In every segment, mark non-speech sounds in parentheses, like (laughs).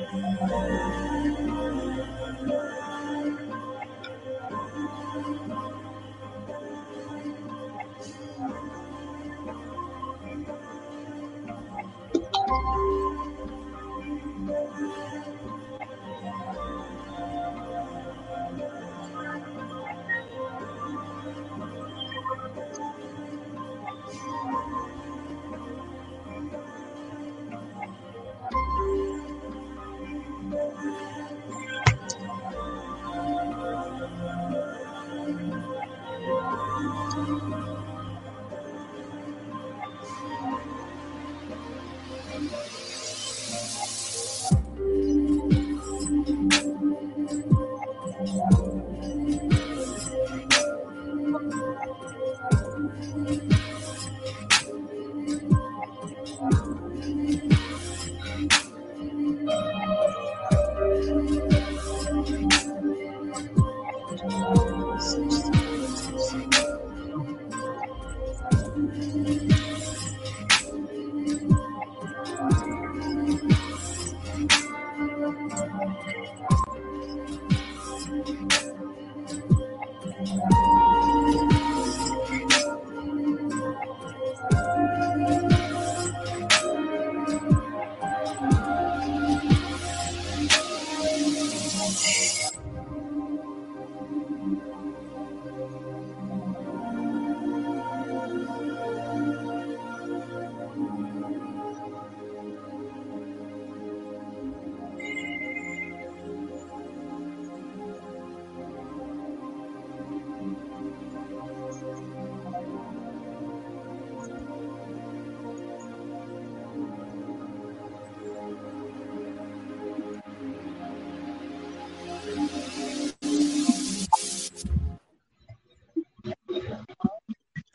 嗯。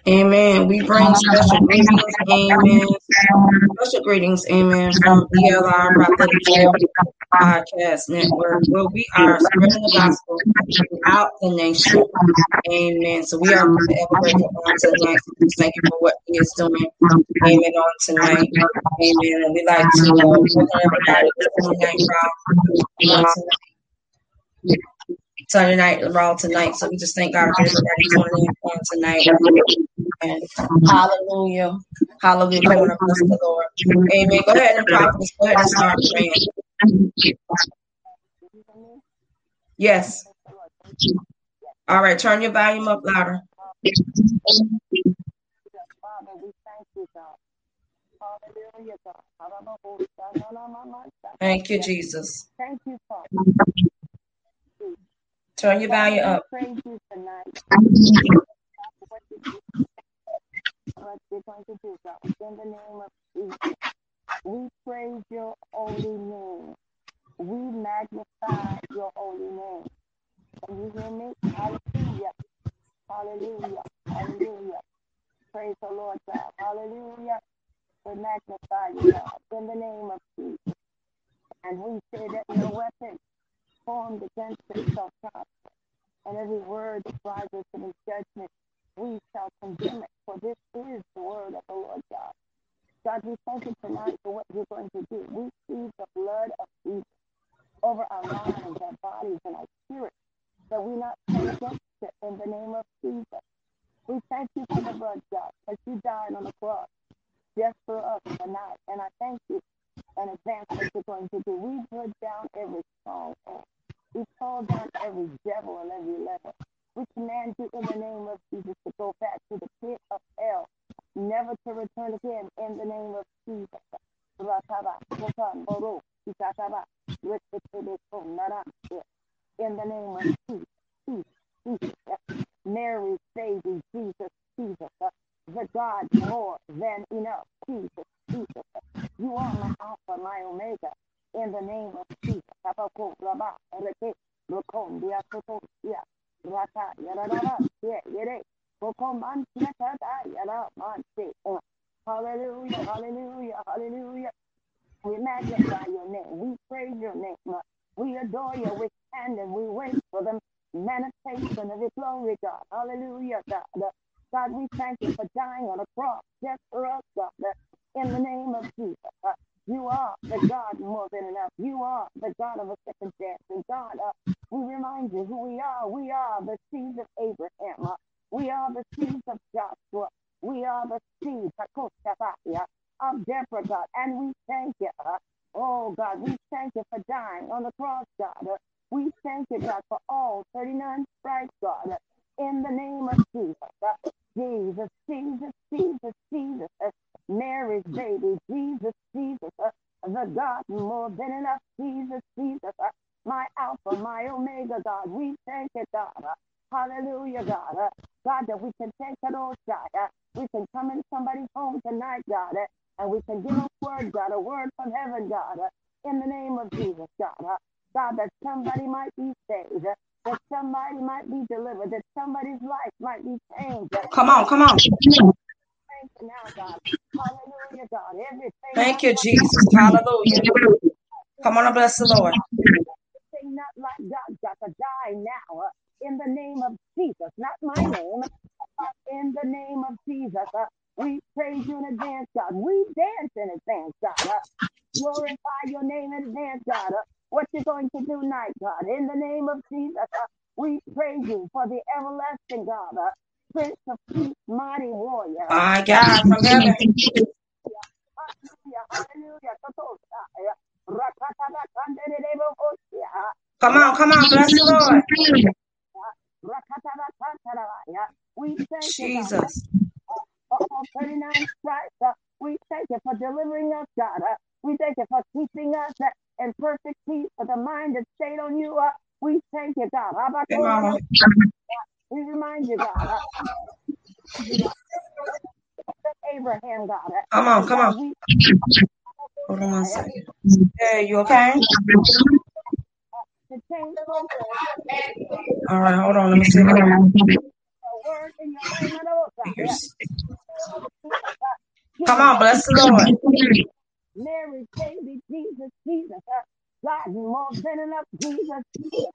Amen. We bring special greetings, amen. Special greetings, amen, from ELR Prophetic Podcast Network, where we are spreading the gospel throughout the nation. Amen. So we are grateful on tonight. Thank you for what He is doing. Amen. On tonight. Amen. And we like to welcome everybody to tonight. Sunday night Raw tonight. So we just thank God for everybody tuning in on tonight. And hallelujah. Hallelujah. Come bless the Lord. Amen. Go ahead and prophet. Go ahead and start praying. Yes. All right, turn your volume up louder. Thank you, Jesus. Thank you, Father. Turn your volume up. What you're going to do, God. In the name of Jesus. We praise your holy name. We magnify your holy name. Can you hear me? Hallelujah. Hallelujah. Hallelujah. Praise the Lord God. Hallelujah. We magnify you, God, in the name of Jesus. And we say that no weapon formed against prosper. And every word that rises the judgment, we shall condemn it. For this is the word of the Lord God. God, we thank you tonight for what you're going to do. We see the blood of Jesus over our minds, our bodies, and our spirits, that we not sin against it in the name of Jesus. We thank you for the blood, God, as you died on the cross just for us tonight. And I thank you in advance what you're going to do. We put down every stronghold. We call down every devil and every level. We command you in the name of Jesus to go back to the pit of hell, never to return again in the name of Jesus. In the name of Jesus, Jesus, Jesus. Mary, baby, Jesus, Jesus, the God more than enough, Jesus, Jesus. You are my Alpha, my Omega, in the name of Jesus. Hallelujah, hallelujah, hallelujah. We magnify your name. We praise your name. We adore you. We stand and we wait for the manifestation of your glory, God. Hallelujah, God. Uh, God, we thank you for dying on the cross just for us, God. Uh, in the name of Jesus. Uh. You are the God more than enough. You are the God of a second chance. And God, uh, we remind you who we are. We are the seeds of Abraham. Uh, we are the seeds of Joshua. We are the seeds of Deborah, God. And we thank you. Uh, oh, God, we thank you for dying on the cross, God. Uh, we thank you, God, for all 39 stripes, God. Uh, in the name of Jesus. Uh, Jesus, Jesus, Jesus, Jesus. Mary's baby, Jesus, Jesus, uh, the God more than enough, Jesus, Jesus, uh, my Alpha, my Omega, God. We thank you, God. Uh, hallelujah, God. Uh, God, that we can take it all shot. Uh, we can come in somebody's home tonight, God, uh, and we can give a word, God, a word from heaven, God, uh, in the name of Jesus, God. Uh, God, that somebody might be saved, uh, that somebody might be delivered, that somebody's life might be changed. Uh, Come on, come on. Thank you Jesus. Hallelujah. Come on and bless the Lord. not like God got to die now uh, in the name of Jesus. Not my name, in the name of Jesus. Uh, we praise you in advance, God. We dance in advance, God. Uh, glorify your name in advance, God. Uh, what you're going to do tonight, God. In the name of Jesus, uh, we praise you for the everlasting God. Uh, Prince of Peace, mighty warrior. My God from heaven. Come on, come on. Bless the Lord. We thank you, God, Jesus. for all 39 stripes. Uh, We thank you for delivering us, God. Uh, We thank you for keeping us uh, in perfect peace for the mind that stayed on you. We thank you, God. Hey, mama. We remind you, God. Abraham, got it. Come on, come on. We Hold on one second. Hey, you okay? to change focus. All right, hold on. Let me see if I can. a word in your name and also. Here's- Come on, bless the Lord. Mary, baby, Jesus, Jesus. God, more than enough, Jesus, Jesus.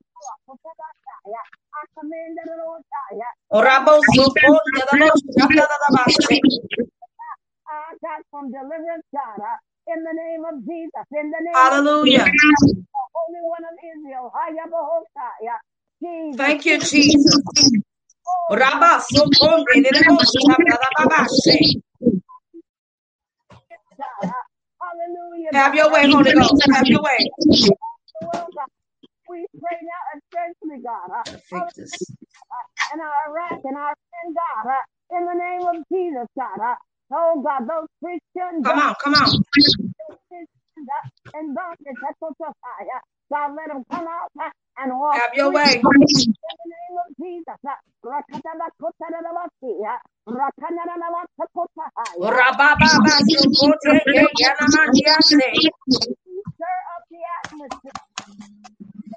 I command the Lord, Rabosokotadadabashe. ah, God, from deliverance, God, ah, in the name of Jesus, in the name Hallelujah. of the Holy One of Israel. Jesus, Thank you, Jesus. God, ah, hallelujah. Have your way, Holy Ghost. Have your way. The world, We pray now, especially God, Fix this. and our Iraq and our friend God, uh, in the name of Jesus, God. Uh, oh God, those Christians, Come uh, on, come on. those Christians uh, and darkness, that's what you're saying, uh, God, let them come out uh, and walk Have your way. in the name of Jesus. Uh, uh. Stir up the atmosphere.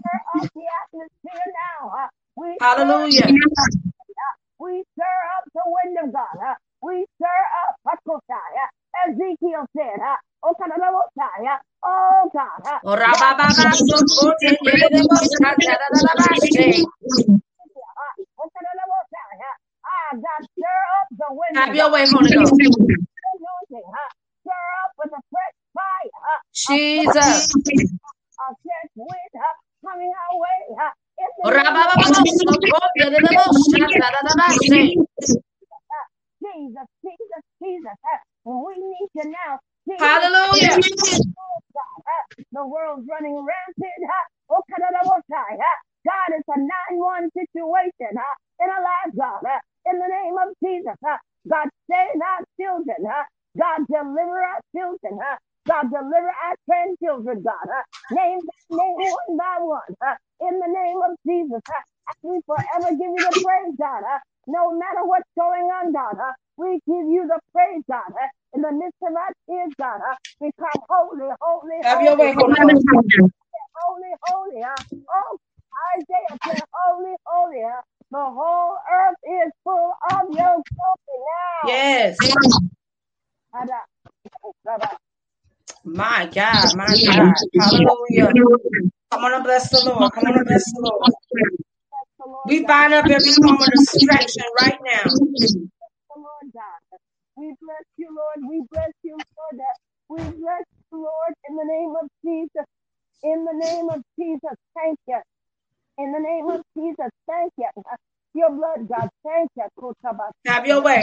Stir up the atmosphere now. Uh, we stir Hallelujah. We stir up the wind of God. huh? We stir up Pakosaya. Ezekiel said? Oh God. Ah. Ah, God, stir up Have your way, Holy Ghost. Stir up with a fresh fire. huh? Jesus. A fresh wind huh? coming our way. Jesus, Jesus, Jesus. We need you now. Hallelujah. Oh, uh, the world's running rampant. Uh, oh, uh, God, it's a 9-1 situation uh, in our lives, God. Uh, in the name of Jesus, uh, God, save our children. Uh, God, deliver our children. God, deliver our grandchildren, God. Uh, name, name one by one. Uh, in the name of Jesus, uh, we forever give you the praise, God. Uh, no matter what's going on, God. Uh, we give you the praise, God. Uh, in the midst of our tears, God, uh, become holy, holy, Have holy, your way, Holy holy, holy. Uh, oh, Isaiah said, holy, holy. Uh, the whole earth is full of your glory now. Yes. Ada. Ada. My God, my God. Hallelujah. Come on and bless the Lord. Come on and bless the Lord. Bless the Lord We bind up every form of distraction right now. Bless the Lord We bless you, Lord. We bless you, Lord. We bless you, Lord, in the name of Jesus. In the name of Jesus, thank you. In the name of Jesus, thank you. Your blood, God, thank you. Have your way.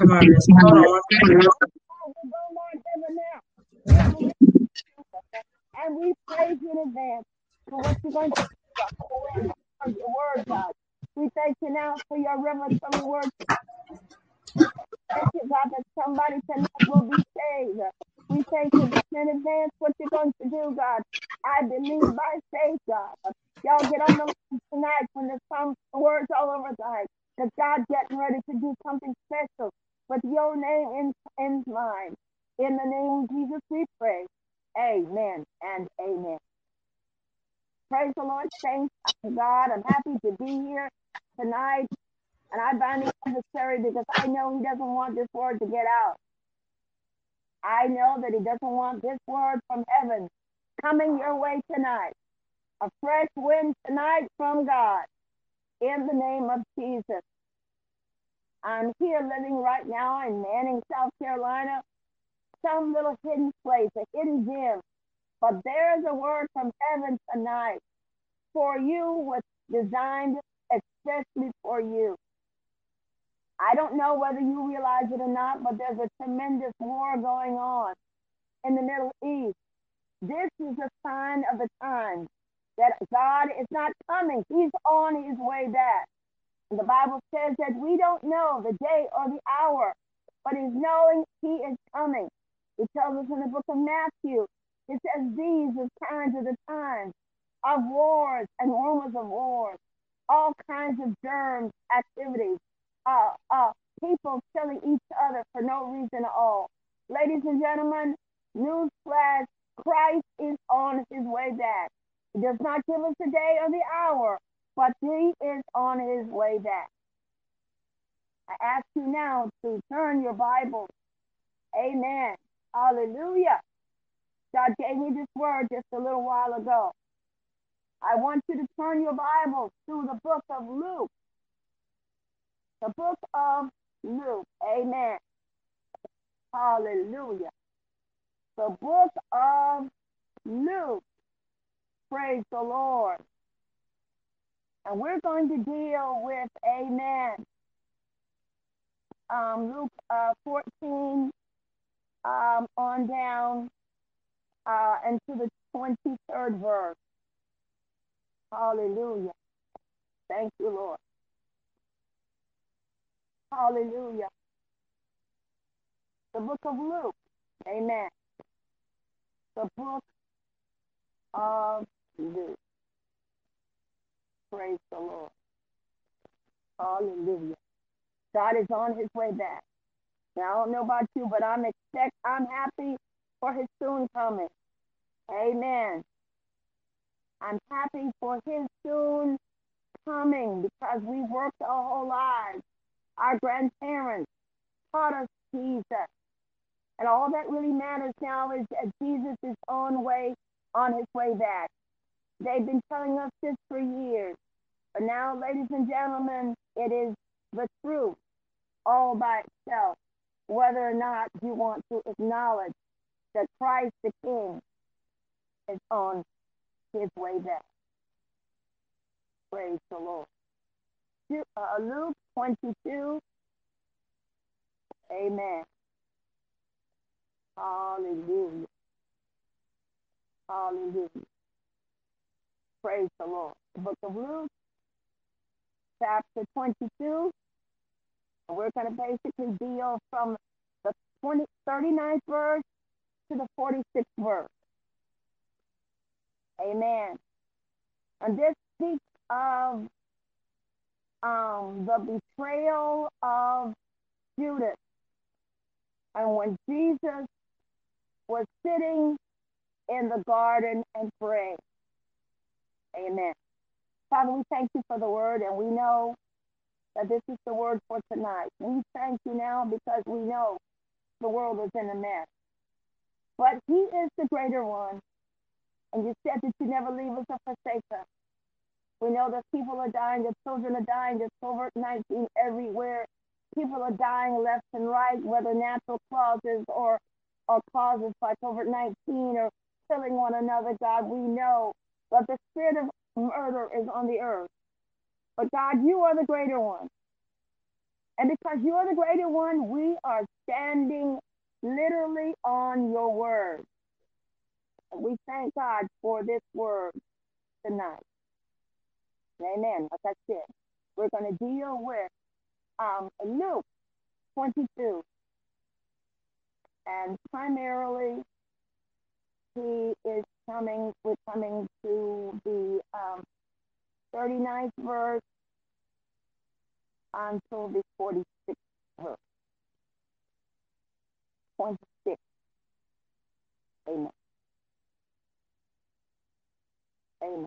Gonna try to come out of this. Hold on one second. And we praise you in advance for what you're going to do for your word, God. We thank you now for your revelatory word. Thank you, God, that somebody tonight will be saved. We thank you in advance what you're going to do, God. I believe by faith, God. Y'all get on the line tonight when there's some words all over tonight. That God's getting ready to do something special with your name in, in mind. In the name of Jesus, we pray. Amen and amen. Praise the Lord, thanks to God. I'm happy to be here tonight. And I bind the adversary because I know he doesn't want this word to get out. He doesn't want this word from heaven coming your way tonight. A fresh wind tonight from God. In the name of Jesus. I'm here living right now in Manning, South Carolina. Some little hidden place, a hidden gem. But there's a word from heaven tonight for you, was designed especially for you. I don't know whether you realize it or not, but there's a tremendous war going on in the Middle East. This is a sign of the times that God is not coming. He's on his way back. And the Bible says that we don't know the day or the hour, but he's knowing he is coming. It tells us in the book of Matthew, it says these are signs of the times of wars and rumors of wars, all kinds of germs, activities, uh, uh, people killing each other for no reason at all. Ladies and gentlemen, newsflash, Christ is on his way back. He does not give us the day or the hour, but he is on his way back. I ask you now to turn your Bible. Amen. Hallelujah. God gave me this word just a little while ago. I want you to turn your Bible to the book of Luke. The book of Luke. Amen. Hallelujah. The book of Luke. Praise the Lord. And we're going to deal with, amen, um, Luke uh, 14 um, on down uh, and to the 23rd verse. Hallelujah. Thank you, Lord. Hallelujah. The book of Luke. Amen. The book of Luke. Praise the Lord. Hallelujah. God is on his way back. Now I don't know about you, but I'm expect I'm happy for his soon coming. Amen. I'm happy for his soon coming because we worked our whole lives. Our grandparents taught us Jesus. And all that really matters now is Jesus is on way, on his way back. They've been telling us this for years. But now, ladies and gentlemen, it is the truth all by itself, whether or not you want to acknowledge that Christ the King is on his way back. Praise the Lord. Uh, Luke 22. Amen. Hallelujah. Hallelujah. Praise the Lord. The book of Luke, chapter 22. We're going to basically deal from the 20, 39th verse to the 46th verse. Amen. And this speaks of um, the betrayal of Judas. And when Jesus was sitting in the garden and praying. Amen. Father, we thank you for the word, and we know that this is the word for tonight. We thank you now because we know the world is in a mess. But he is the greater one. And you said that you never leave us or forsake us. We know that people are dying, that children are dying, there's COVID 19 everywhere. People are dying left and right, whether natural causes or, or causes by COVID 19 or killing one another, God. We know that the spirit of murder is on the earth. But God, you are the greater one. And because you are the greater one, we are standing literally on your word. And we thank God for this word tonight. Amen. Like I said, we're going to deal with um, Luke 22. And primarily, he is coming, we're coming to the um, 39th verse until the 46th verse. 26. Amen. Amen.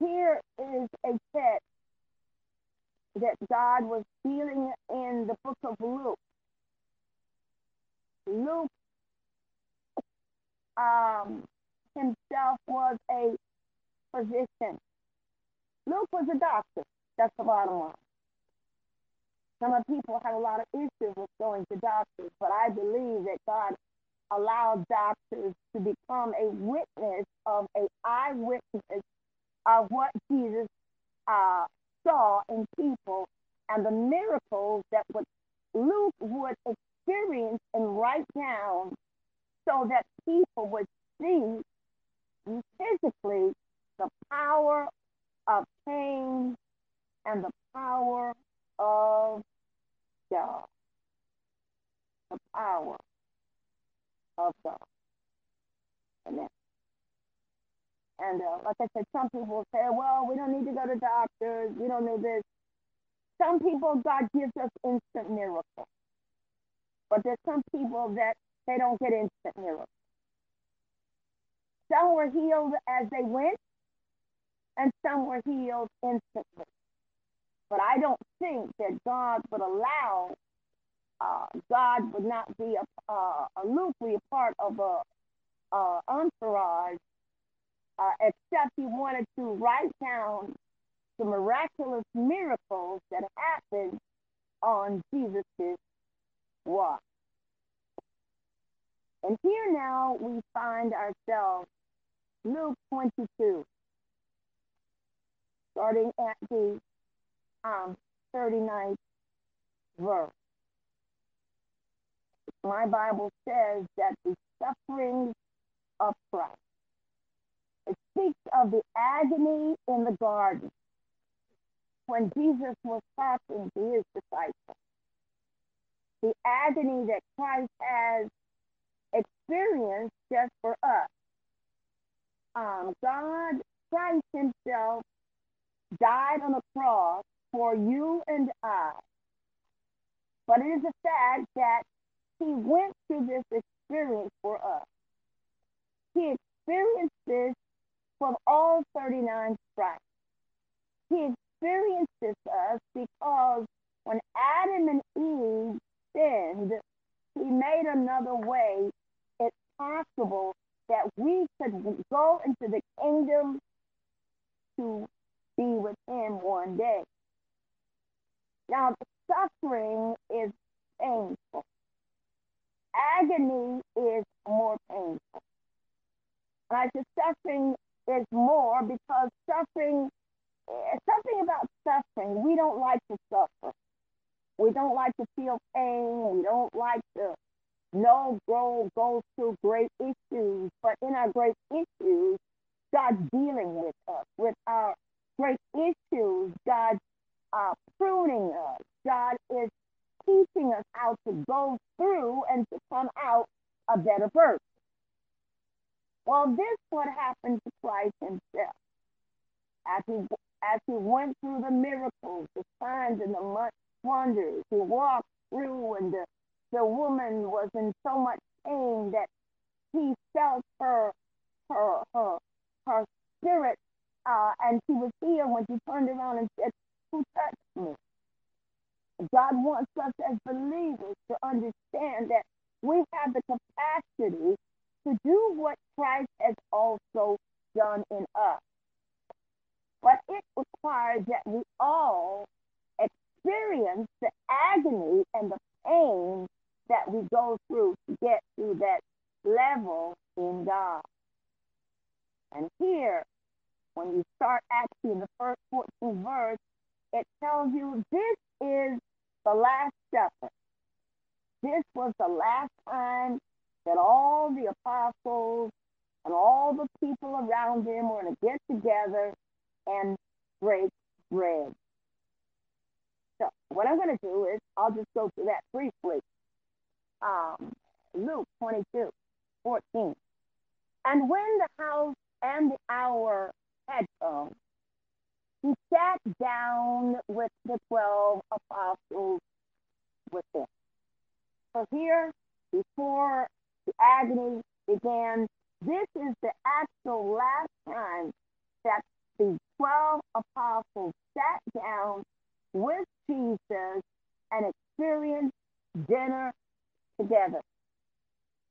Here is a text that God was dealing in the book of Luke. Luke um, himself was a physician. Luke was a doctor. That's the bottom line. Some of people have a lot of issues with going to doctors, but I believe that God allowed doctors to become a witness of a eyewitness of what Jesus uh, saw in people and the miracles that would Luke would experience and write down so that people would see physically the power of pain and the power of God. The power of God. Amen. And uh, like I said, some people say, well, we don't need to go to doctors. We don't need this. Some people, God gives us instant miracles. But there's some people that they don't get instant miracles. Some were healed as they went, and some were healed instantly. But I don't think that God would allow, uh, God would not be a, uh, a loosely a part of a entourage, uh, except he wanted to write down the miraculous miracles that happened on Jesus' watch. And here now we find ourselves, Luke 22, starting at the um, 39th verse. My Bible says that the sufferings of Christ. It speaks of the agony in the garden when Jesus was talking to his disciples. The agony that Christ has experienced just for us. Um, God, Christ himself died on the cross for you and I. But it is a fact that he went through this experience for us. He experienced this from all 39 stripes. He experienced this us because when Adam and Eve sinned, he made another way it's possible that we could go into the kingdom to be with him one day. Now, the suffering is painful. Agony is more painful. And I said suffering is more because suffering, eh, something about suffering, we don't like to suffer. We don't like to feel pain. We don't like to no grow goes through great issues, but in our great issues, God's dealing with us. With our great issues, God's uh, pruning us. God is teaching us how to go through and to come out a better person. Well, this what happened to Christ himself. As he as he went through the miracles, the signs and the wonders, he walked through and the, the woman was in so much pain that he felt her her her her spirit uh, and she was here when she turned around and said, Who touched me? God wants us as believers to understand that we have the capacity to do what Christ has also done in us. But it requires that we all experience the agony and the pain that we go through to get to that level in God. And here, when you start actually in the first 14 verse, it tells you this is the Last Supper. This was the last time that all the apostles and all the people around him were to get together and break bread. So what I'm going to do is I'll just go through that briefly. Um, Luke 22, 14. And when the house and the hour had come, he sat down with the 12 apostles with them. So here, before the agony began, this is the actual last time that the 12 apostles sat down with Jesus and experience dinner together.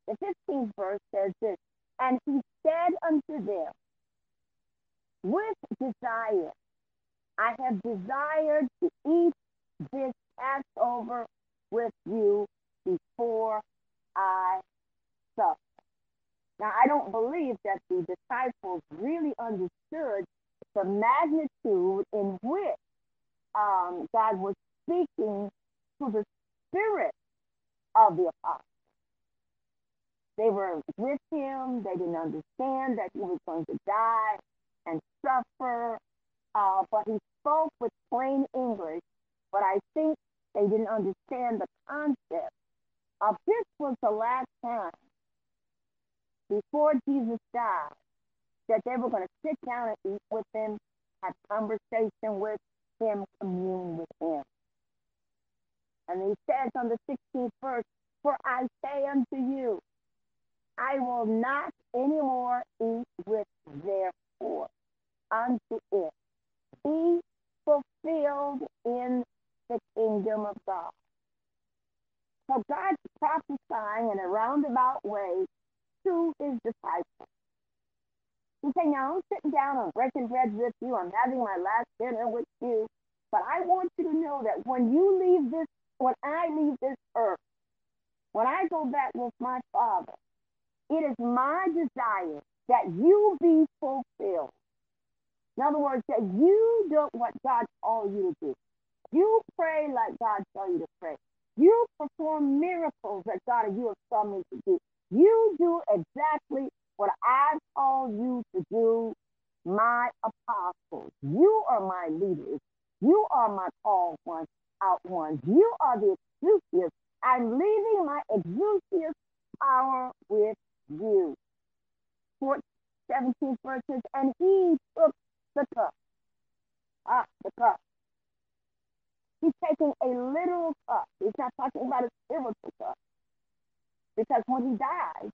The 15th verse says this, and he said unto them, with desire, I have desired to eat this Passover with you before I suffer. Now, I don't believe that the disciples really understood the magnitude in which um, God was speaking to the spirit of the apostles. They were with him. They didn't understand that he was going to die and suffer. Uh, but he spoke with plain English. But I think they didn't understand the concept of this was the last time before Jesus died that they were going to sit down and eat with him, have conversation with him, commune with him. And he says on the 16th verse, For I say unto you, I will not anymore eat with therefore unto it. Be fulfilled in the kingdom of God. So God's prophesying in a roundabout way to his disciples. He said, Now I'm sitting down, I'm breaking bread with you, I'm having my last dinner with you. But I want you to know that when you leave this, when I leave this earth, when I go back with my Father, it is my desire that you be fulfilled. In other words, that you do what God called you to do. You pray like God told you to pray. You perform miracles that God and you have me to do. You do exactly what I've called you to do, my apostles. You are my leaders. You are my called ones, out ones. You are the exousias. I'm leaving my exousias power with you. 17 verses, and he took the cup. Ah, the cup. He's taking a literal cup. He's not talking about a spiritual cup. Because when he dies,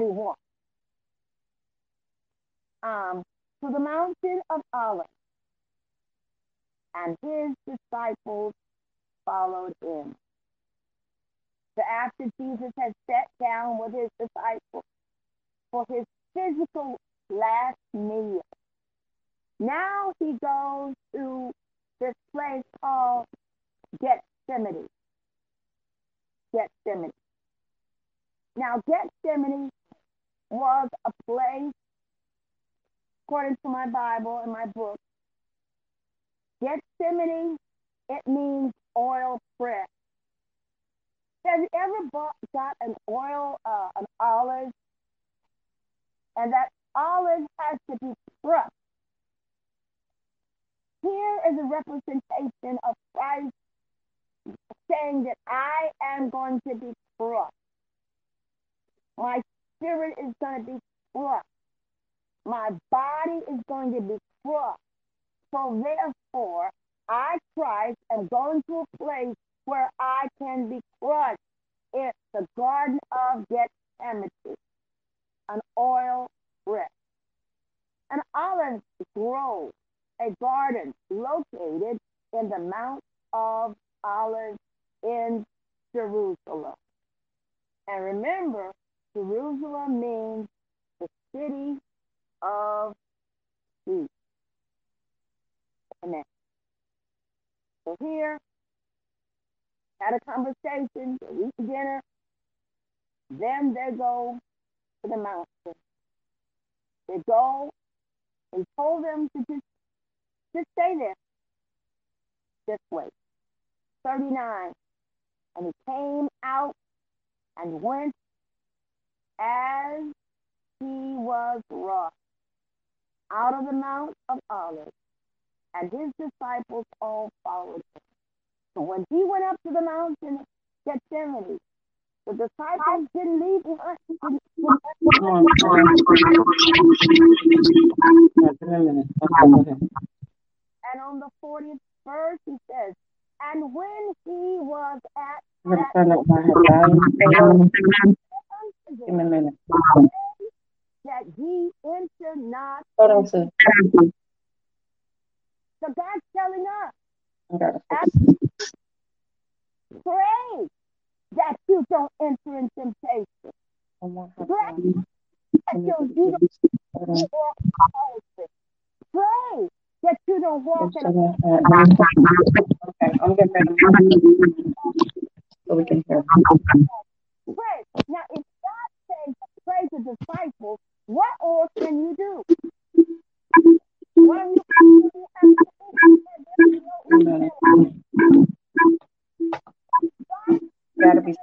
walked um, to the mountain of Olives, and his disciples followed him. So after Jesus had sat down with his disciples for his physical last meal, now he goes to this place called Gethsemane. Gethsemane. Now, Gethsemane was a place, according to my Bible and my book, Gethsemane, it means oil press. Have you ever bought, got an oil, uh, an olive, and that olive has to be crushed? Here is a representation of Christ saying that I am going to be crushed. My spirit is going to be crushed. My body is going to be crushed. So therefore, I, Christ, am going to a place where I can be crushed. It's the Garden of Gethsemane, an oil press. An olive grove, a garden located in the Mount of Olives in Jerusalem. And remember, Jerusalem means the city of peace. Amen. So here, had a conversation, they eat dinner, then they go to the mountain. They go and told them to just, just stay there Just wait. 39. And he came out and went as he was wrought out of the Mount of Olives, and his disciples all followed him. So when he went up to the mountain Gethsemane, The disciples didn't leave behind. Come on, come on. Yeah, give me a minute. Okay, go ahead. And on the 40th verse, he says, And when he was at I'm gonna turn up my volume. Give me a minute. that ye enter not, Hold on, sis. so God's telling us, pray that you don't enter in temptation. Pray that you, don't Hold on. walk in policy. Pray that you don't walk in Okay, I'm getting ready. So we can hear. pray. Now, if Says to disciples, what else can you do? What are you you have to do? There's no Gotta be.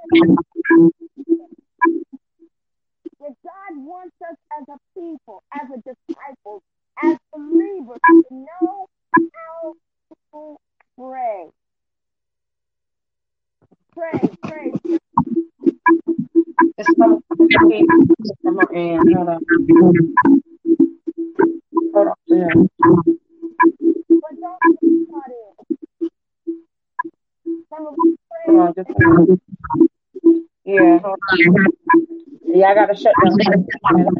that God wants us as a people, as a disciple, as believers to know how to pray. Pray, pray, end. Hold on. Hold on. Yeah. on. Just a. Yeah. Yeah, I gotta shut down.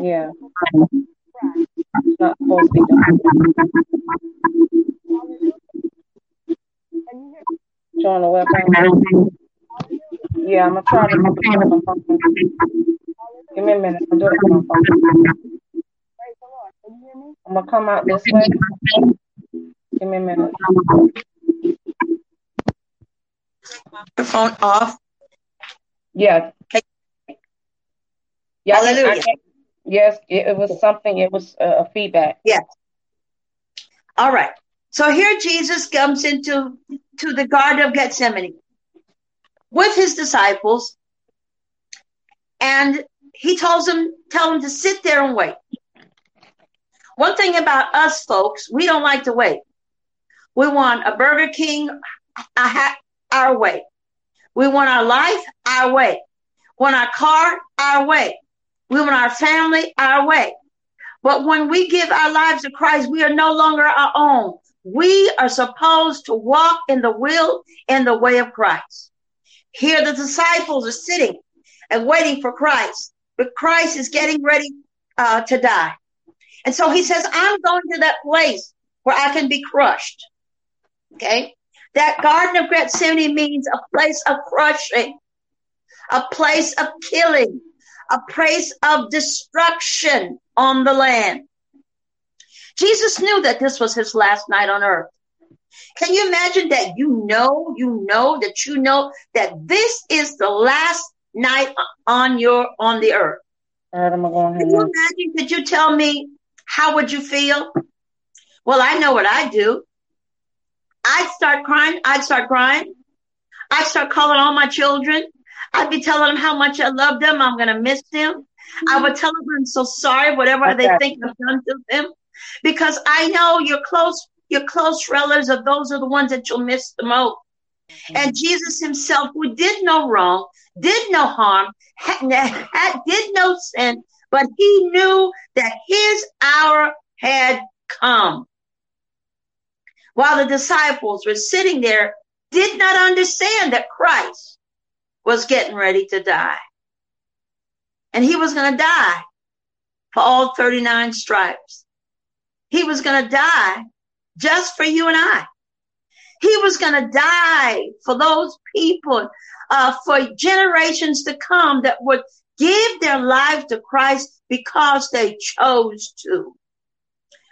Yeah. Not the website. Yeah, I'm gonna try to do it on my phone. Give me a minute. I'll do it on my phone. praise the Lord. Can you hear me? I'm gonna come out this way. Give me a minute. Microphone off. Yeah. Yeah. I can- I Hallelujah. can- Yes, it, it was something. It was uh, a feedback. Yes. All right. So here Jesus comes into to the Garden of Gethsemane with his disciples, and he tells them tell them to sit there and wait. One thing about us folks, we don't like to wait. We want a Burger King our way. We want our life our way. We Want our car our way. We want our family our way. But when we give our lives to Christ, we are no longer our own. We are supposed to walk in the will and the way of Christ. Here, the disciples are sitting and waiting for Christ, but Christ is getting ready uh, to die. And so he says, I'm going to that place where I can be crushed. Okay. That Garden of Gethsemane means a place of crushing, a place of killing, a place of destruction on the land. Jesus knew that this was his last night on earth. Can you imagine that you know, you know that you know that this is the last night on your on the earth? All right, I'm gonna go Can you imagine? Could you tell me how would you feel? Well, I know what I do. I'd start crying. I'd start crying. I'd start calling all my children. I'd be telling them how much I love them. I'm going to miss them. I would tell them I'm so sorry, whatever they think I've done to them, because I know your close, your close relatives are those are the ones that you'll miss the most. Mm-hmm. And Jesus himself, who did no wrong, did no harm, had, had, did no sin, but he knew that his hour had come. While the disciples were sitting there, did not understand that Christ was getting ready to die. And he was going to die for all 39 stripes. He was going to die just for you and I. He was going to die for those people, uh, for generations to come that would give their life to Christ because they chose to.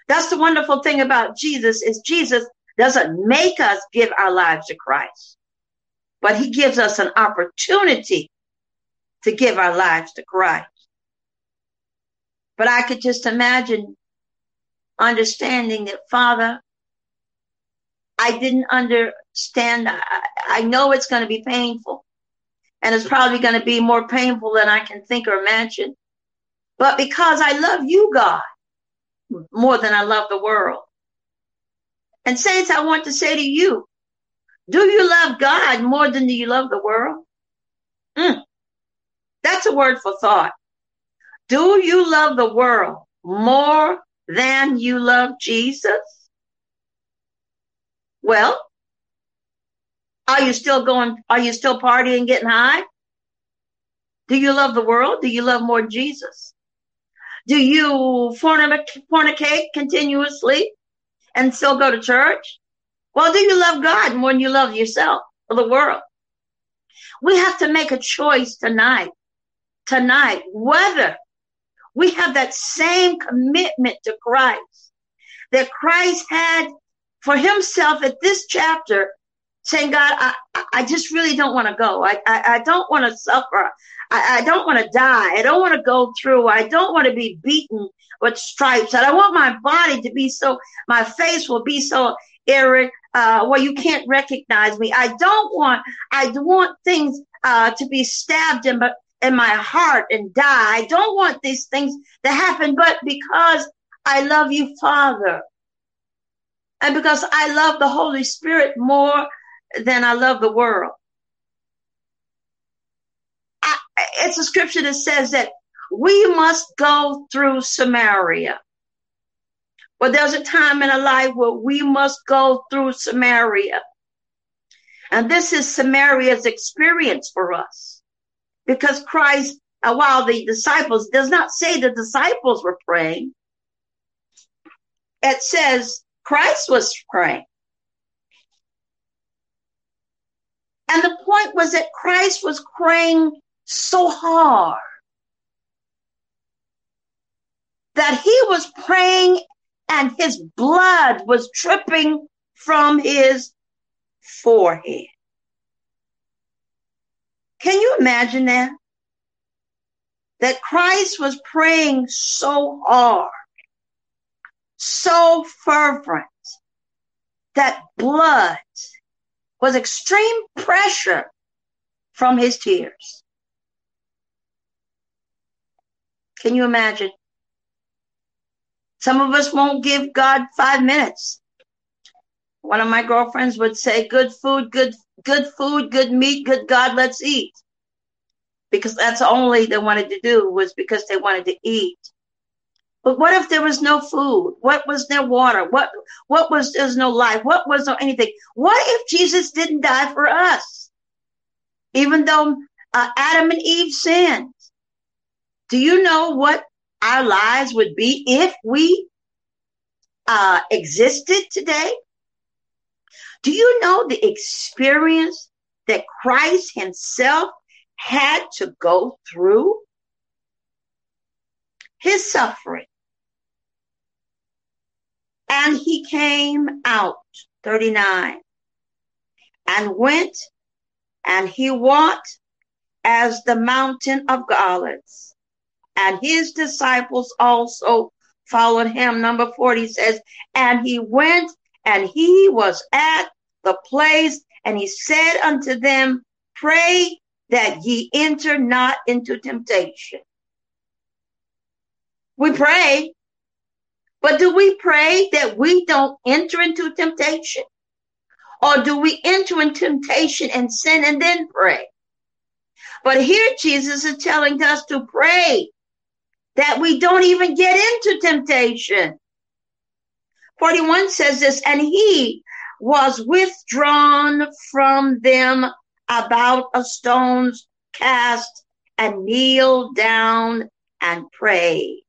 That's the wonderful thing about Jesus is Jesus doesn't make us give our lives to Christ, but he gives us an opportunity to give our lives to Christ. But I could just imagine understanding that, Father, I didn't understand. I, I know it's going to be painful, and it's probably going to be more painful than I can think or imagine. But because I love you, God, more than I love the world. And saints, I want to say to you, do you love God more than do you love the world? Mm. That's a word for thought. Do you love the world more than you love Jesus? Well, are you still going? Are you still partying, getting high? Do you love the world? Do you love more Jesus? Do you fornicate continuously and still go to church? Well, do you love God more than you love yourself or the world? We have to make a choice tonight, tonight, whether we have that same commitment to Christ that Christ had for himself at this chapter, saying, God, I, I just really don't want to go. I, I, I don't want to suffer. I, I don't want to die. I don't want to go through. I don't want to be beaten with stripes. I want my body to be so, my face will be so Eric, uh, well, you can't recognize me. I don't want, I want things uh, to be stabbed in, in my heart and die. I don't want these things to happen, but because I love you, Father, and because I love the Holy Spirit more than I love the world. I, it's a scripture that says that we must go through Samaria. But there's a time in a life where we must go through Samaria. And this is Samaria's experience for us. Because Christ, uh, while the disciples, does not say the disciples were praying. It says Christ was praying. And the point was that Christ was praying so hard that he was praying and his blood was dripping from his forehead. Can you imagine that? That Christ was praying so hard, so fervent, that blood was extreme pressure from his tears. Can you imagine? Some of us won't give God five minutes. One of my girlfriends would say, good food, good, good food, good meat, good God, let's eat. Because that's only they wanted to do was because they wanted to eat. But what if there was no food? What was there water? What what was there's no life? What was there anything? What if Jesus didn't die for us? Even though uh, Adam and Eve sinned, do you know what our lives would be if we uh, existed today? Do you know the experience that Christ Himself had to go through? His suffering. And He came out, 39, and went and He walked as the mountain of Olives and his disciples also followed him. Number 40 says, and he went and he was at the place and he said unto them, pray that ye enter not into temptation. We pray, but do we pray that we don't enter into temptation? Or do we enter in temptation and sin and then pray? But here Jesus is telling us to pray that we don't even get into temptation. 41 says this, and he was withdrawn from them about a stone's cast and kneeled down and prayed.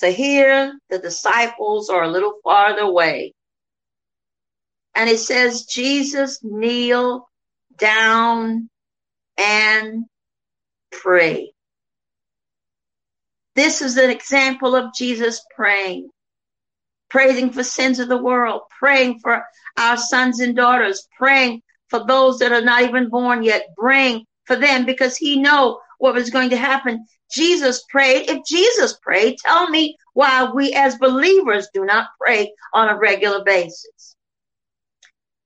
So here the disciples are a little farther away. And it says Jesus kneel down and pray. This is an example of Jesus praying, praising for sins of the world, praying for our sons and daughters, praying for those that are not even born yet, praying for them because he know what was going to happen. Jesus prayed. If Jesus prayed, tell me why we as believers do not pray on a regular basis.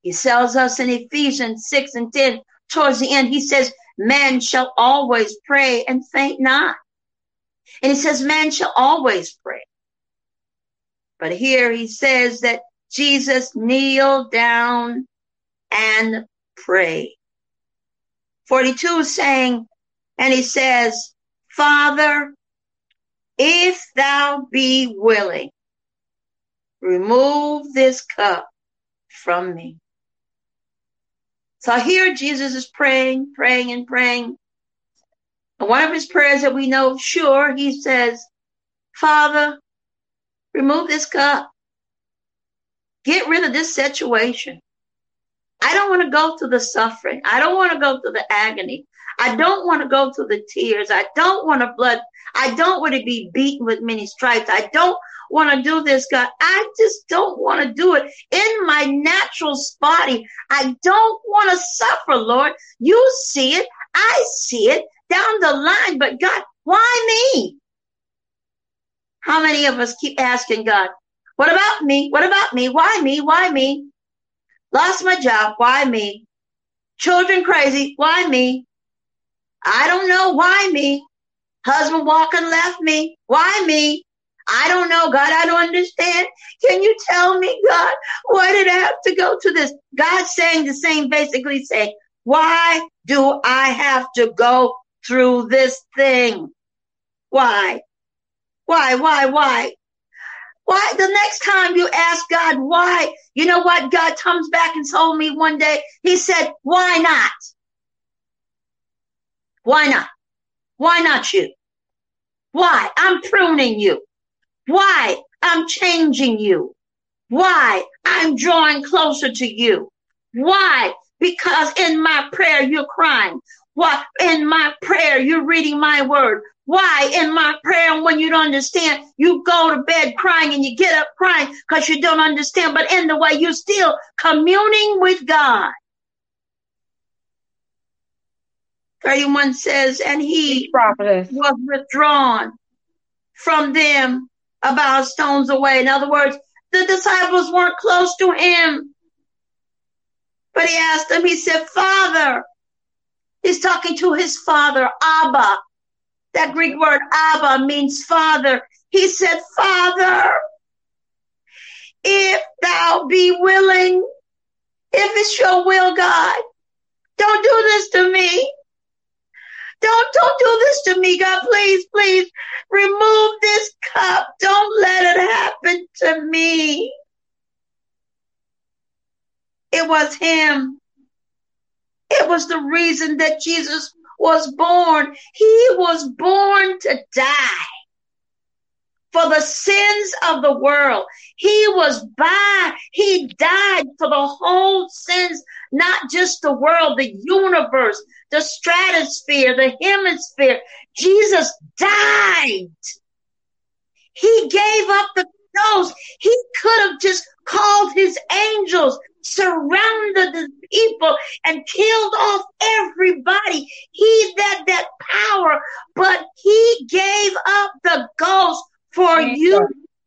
He tells us in Ephesians 6 and 10, towards the end, he says, men shall always pray and faint not. And he says, man shall always pray. But here he says that Jesus kneeled down and prayed. 42 saying, and he says, Father, if thou be willing, remove this cup from me. So here Jesus is praying, praying, and praying. And one of his prayers that we know sure, he says, Father, remove this cup. Get rid of this situation. I don't want to go through the suffering. I don't want to go through the agony. I don't want to go through the tears. I don't want to blood. I don't want to be beaten with many stripes. I don't want to do this, God. I just don't want to do it in my natural body. I don't want to suffer, Lord. You see it. I see it down the line. But God, why me? How many of us keep asking God, what about me? What about me? Why me? Why me? Lost my job. Why me? Children crazy. Why me? I don't know. Why me? Husband walking left me. Why me? I don't know, God. I don't understand. Can you tell me, God, why did I have to go to this? God saying the same, basically saying, why do I have to go through this thing? Why? Why, why, why? Why? The next time you ask God why, you know what? God comes back and told me one day, He said, why not? Why not? Why not you? Why? I'm pruning you. Why? I'm changing you. Why? I'm drawing closer to you. Why? Because in my prayer, you're crying. Why? In my prayer, you're reading my word. Why? In my prayer, when you don't understand, you go to bed crying and you get up crying because you don't understand. But in the way, you're still communing with God. 31 says, and he was withdrawn from them about stones away. In other words, the disciples weren't close to him. But he asked them, he said, Father, he's talking to his father, Abba. That Greek word Abba means father. He said, Father, if thou be willing, if it's your will, God, don't do this to me. Don't, don't do this to me, God. Please, please remove this cup. Don't let it happen to me. It was him. It was the reason that Jesus was born. He was born to die for the sins of the world. He was by, he died for the whole sins, not just the world, the universe, the stratosphere, the hemisphere. Jesus died. He gave up the ghost. He could have just called his angels, surrounded the people, and killed off everybody. He had that power, but he gave up the ghost for you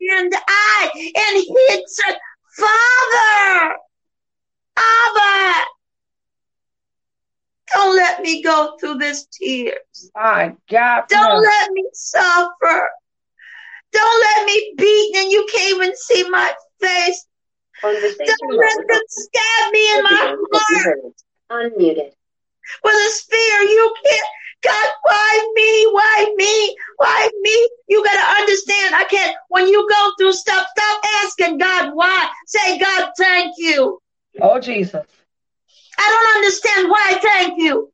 and I. And he said, Father, Abba, don't let me go through this tears. My God. Don't let me suffer. Don't let me beat and you can't even see my face. Don't let them stab me in my heart. Unmuted. With a spear, you can't. God, why me? Why me? Why me? You gotta understand. I can't. When you go through stuff, stop asking God why. Say, God, thank you. Oh, Jesus. I don't understand why. I Thank you.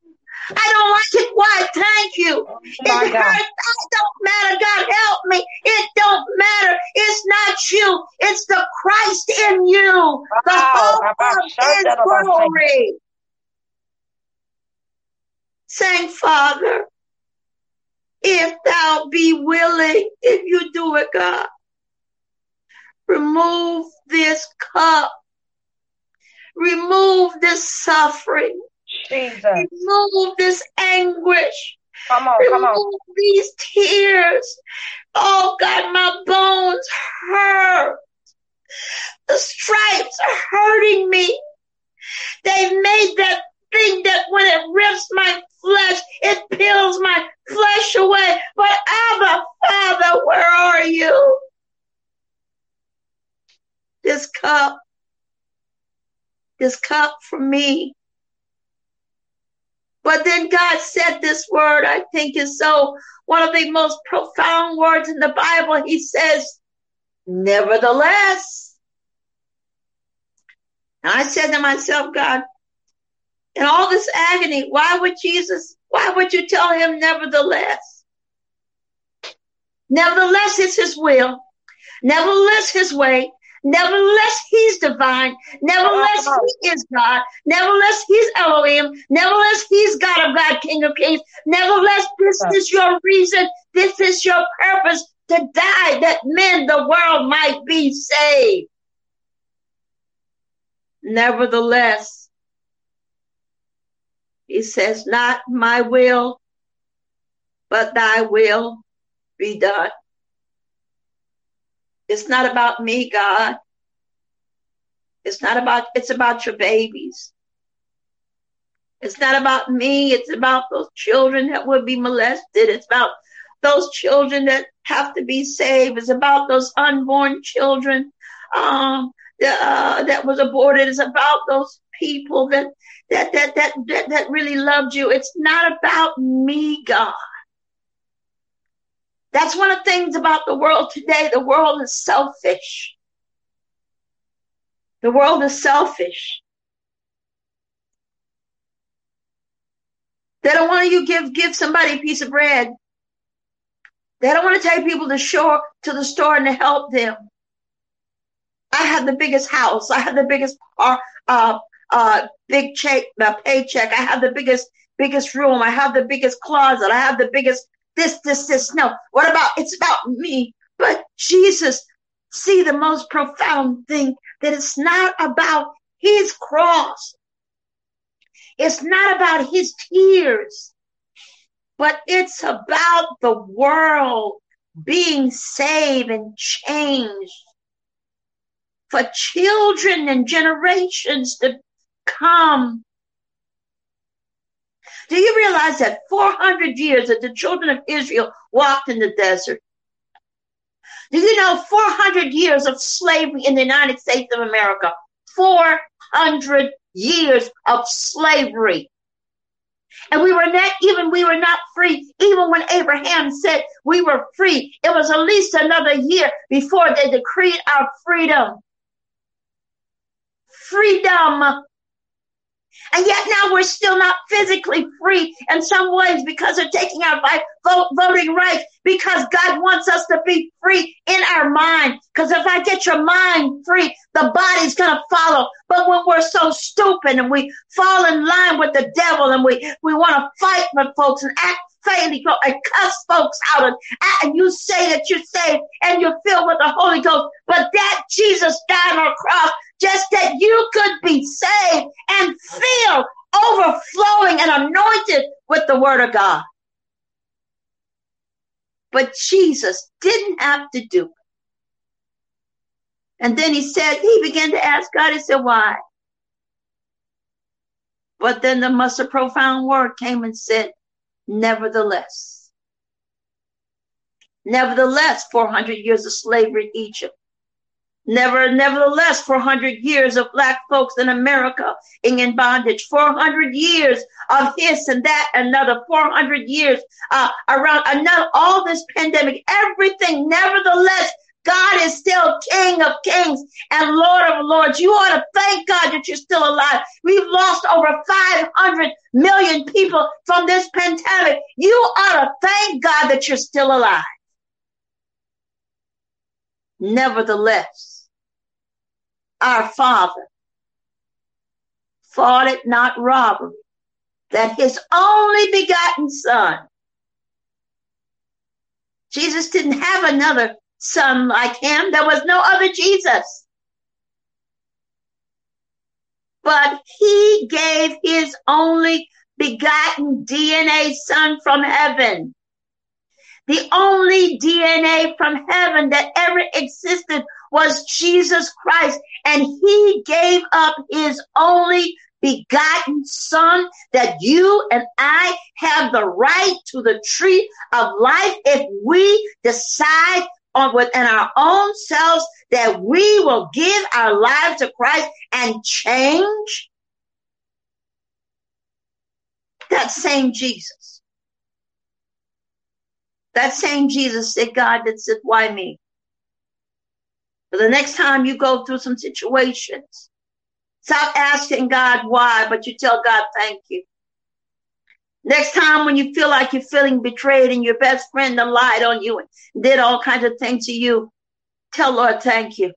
I don't like it. Why? Thank you. Oh, it hurts. It don't matter. God help me. It don't matter. It's not you. It's the Christ in you. The hope of His glory. Saying, Father, if thou be willing, if you do it, God, remove this cup. Remove this suffering. Jesus. Remove this anguish. Come on, Remove come on. these tears. Oh God, my bones hurt. The stripes are hurting me. They've made that thing that when it rips my flesh, it peels my flesh away. But Abba, Father, where are you? This cup, this cup for me But then God said this word, I think is so one of the most profound words in the Bible. He says, nevertheless. And I said to myself, God, in all this agony, why would Jesus, why would you tell him nevertheless? Nevertheless, it's his will. Nevertheless, his way. Nevertheless, he's divine. Nevertheless, he is God. Nevertheless, he's Elohim. Nevertheless, he's God of God, King of Kings. Nevertheless, this is your reason. This is your purpose to die that men, the world might be saved. Nevertheless, he says, not my will, but thy will be done. It's not about me, God. It's not about, it's about your babies. It's not about me. It's about those children that would be molested. It's about those children that have to be saved. It's about those unborn children um, that, uh, that was aborted. It's about those people that, that, that, that, that, that really loved you. It's not about me, God. That's one of the things about the world today. The world is selfish. The world is selfish. They don't want you give give somebody a piece of bread. They don't want to take people to shore to the store and to help them. I have the biggest house. I have the biggest uh, uh, uh big check, uh, paycheck. I have the biggest biggest room. I have the biggest closet. I have the biggest this, this, this. No, what about it's about me? But Jesus, see the most profound thing that it's not about his cross. It's not about his tears, but it's about the world being saved and changed for children and generations to come do you realize that 400 years that the children of Israel walked in the desert? Do you know 400 years of slavery in the United States of America? 400 years of slavery. And we were not even, we were not free. Even when Abraham said we were free, it was at least another year before they decreed our freedom. Freedom. And yet now we're still not physically free in some ways because they're taking our vote, voting rights because God wants us to be free in our mind. Because if I get your mind free, the body's going to follow. But when we're so stupid and we fall in line with the devil and we, we want to fight with folks and act faintly and cuss folks out and, and you say that you're saved and you're filled with the Holy Ghost, but that Jesus died on a cross just that you could be saved and filled, overflowing and anointed with the word of God. But Jesus didn't have to do it. And then he said, he began to ask God, he said, why? But then the most profound word came and said, nevertheless. Nevertheless, 400 years of slavery in Egypt. Never, nevertheless, 400 years of black folks in America in bondage, 400 years of this and that, another 400 years uh, around another, all this pandemic, everything. Nevertheless, God is still King of Kings and Lord of Lords. You ought to thank God that you're still alive. We've lost over 500 million people from this pandemic. You ought to thank God that you're still alive. Nevertheless, our Father thought it not robbery that his only begotten Son, Jesus didn't have another son like him. There was no other Jesus. But he gave his only begotten DNA son from heaven. The only DNA from heaven that ever existed was Jesus Christ. And he gave up his only begotten son that you and I have the right to the tree of life if we decide on within our own selves that we will give our lives to Christ and change. That same Jesus. That same Jesus said, God that said, why me? The next time you go through some situations, stop asking God why, but you tell God, thank you. Next time when you feel like you're feeling betrayed and your best friend lied on you and did all kinds of things to you, tell Lord, thank you.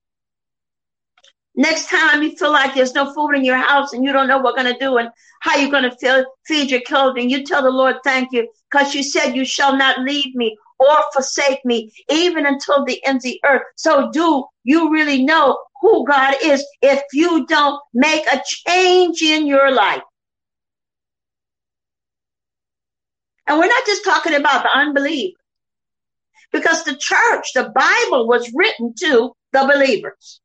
Next time you feel like there's no food in your house and you don't know what you're going to do and how you're going to feed your children, you tell the Lord, thank you, because you said you shall not leave me or forsake me even until the ends of the earth. So do you really know who God is if you don't make a change in your life? And we're not just talking about the unbelievers, because the church, the Bible was written to the believers.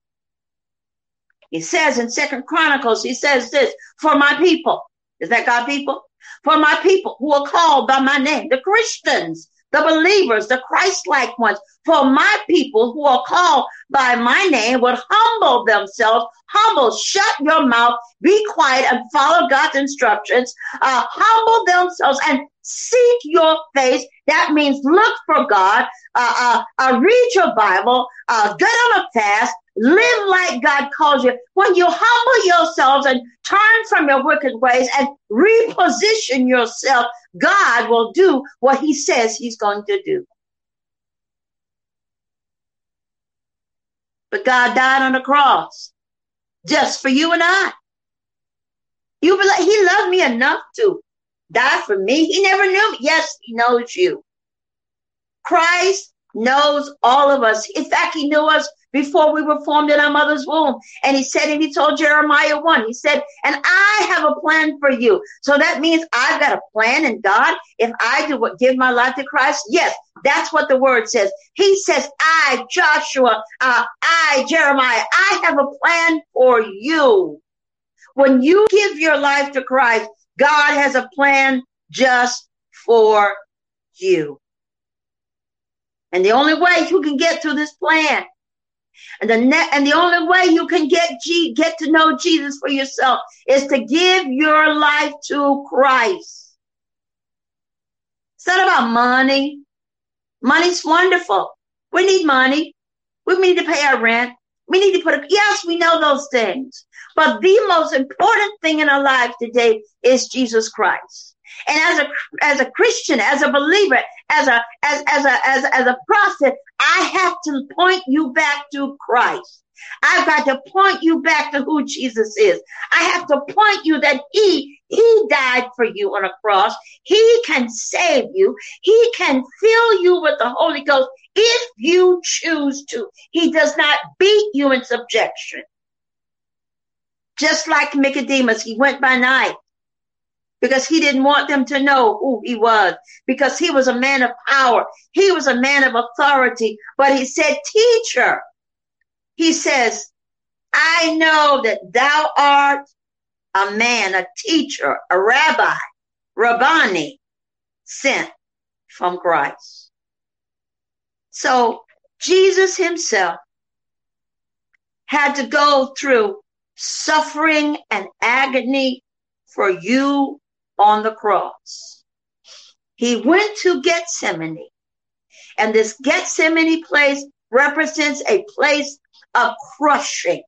He says in Second Chronicles, he says this, for my people. Is that God people? For my people who are called by my name, the Christians, the believers, the Christ-like ones, for my people who are called by my name would humble themselves, humble, shut your mouth, be quiet and follow God's instructions, uh, humble themselves and seek your face. That means look for God, uh, uh, uh read your Bible, uh, get on a fast, live like God calls you. When you humble yourselves and turn from your wicked ways and reposition yourself, God will do what he says he's going to do. But God died on the cross just for you and I. You believe he loved me enough to die for me. He never knew me. Yes, he knows you. Christ knows all of us. In fact, he knew us before we were formed in our mother's womb. And he said, and he told Jeremiah 1, he said, and I have a plan for you. So that means I've got a plan in God. If I do what, give my life to Christ, yes, that's what the word says. He says, I, Joshua, uh, I, Jeremiah, I have a plan for you. When you give your life to Christ, God has a plan just for you. And the only way you can get to this plan and the net, and the only way you can get G, get to know Jesus for yourself is to give your life to Christ. It's not about money. Money's wonderful. We need money. We need to pay our rent. We need to put a, yes, we know those things. But the most important thing in our life today is Jesus Christ. And as a as a Christian, as a believer, as a as as a as, as a prophet, I have to point you back to Christ. I've got to point you back to who Jesus is. I have to point you that he he died for you on a cross. He can save you. He can fill you with the Holy Ghost if you choose to. He does not beat you in subjection. Just like Nicodemus, he went by night because he didn't want them to know who he was because he was a man of power. He was a man of authority, but he said, teacher, he says, I know that thou art a man, a teacher, a rabbi, Rabbani, sent from Christ. So Jesus himself had to go through suffering and agony for you on the cross. He went to Gethsemane, and this Gethsemane place represents a place of crushing,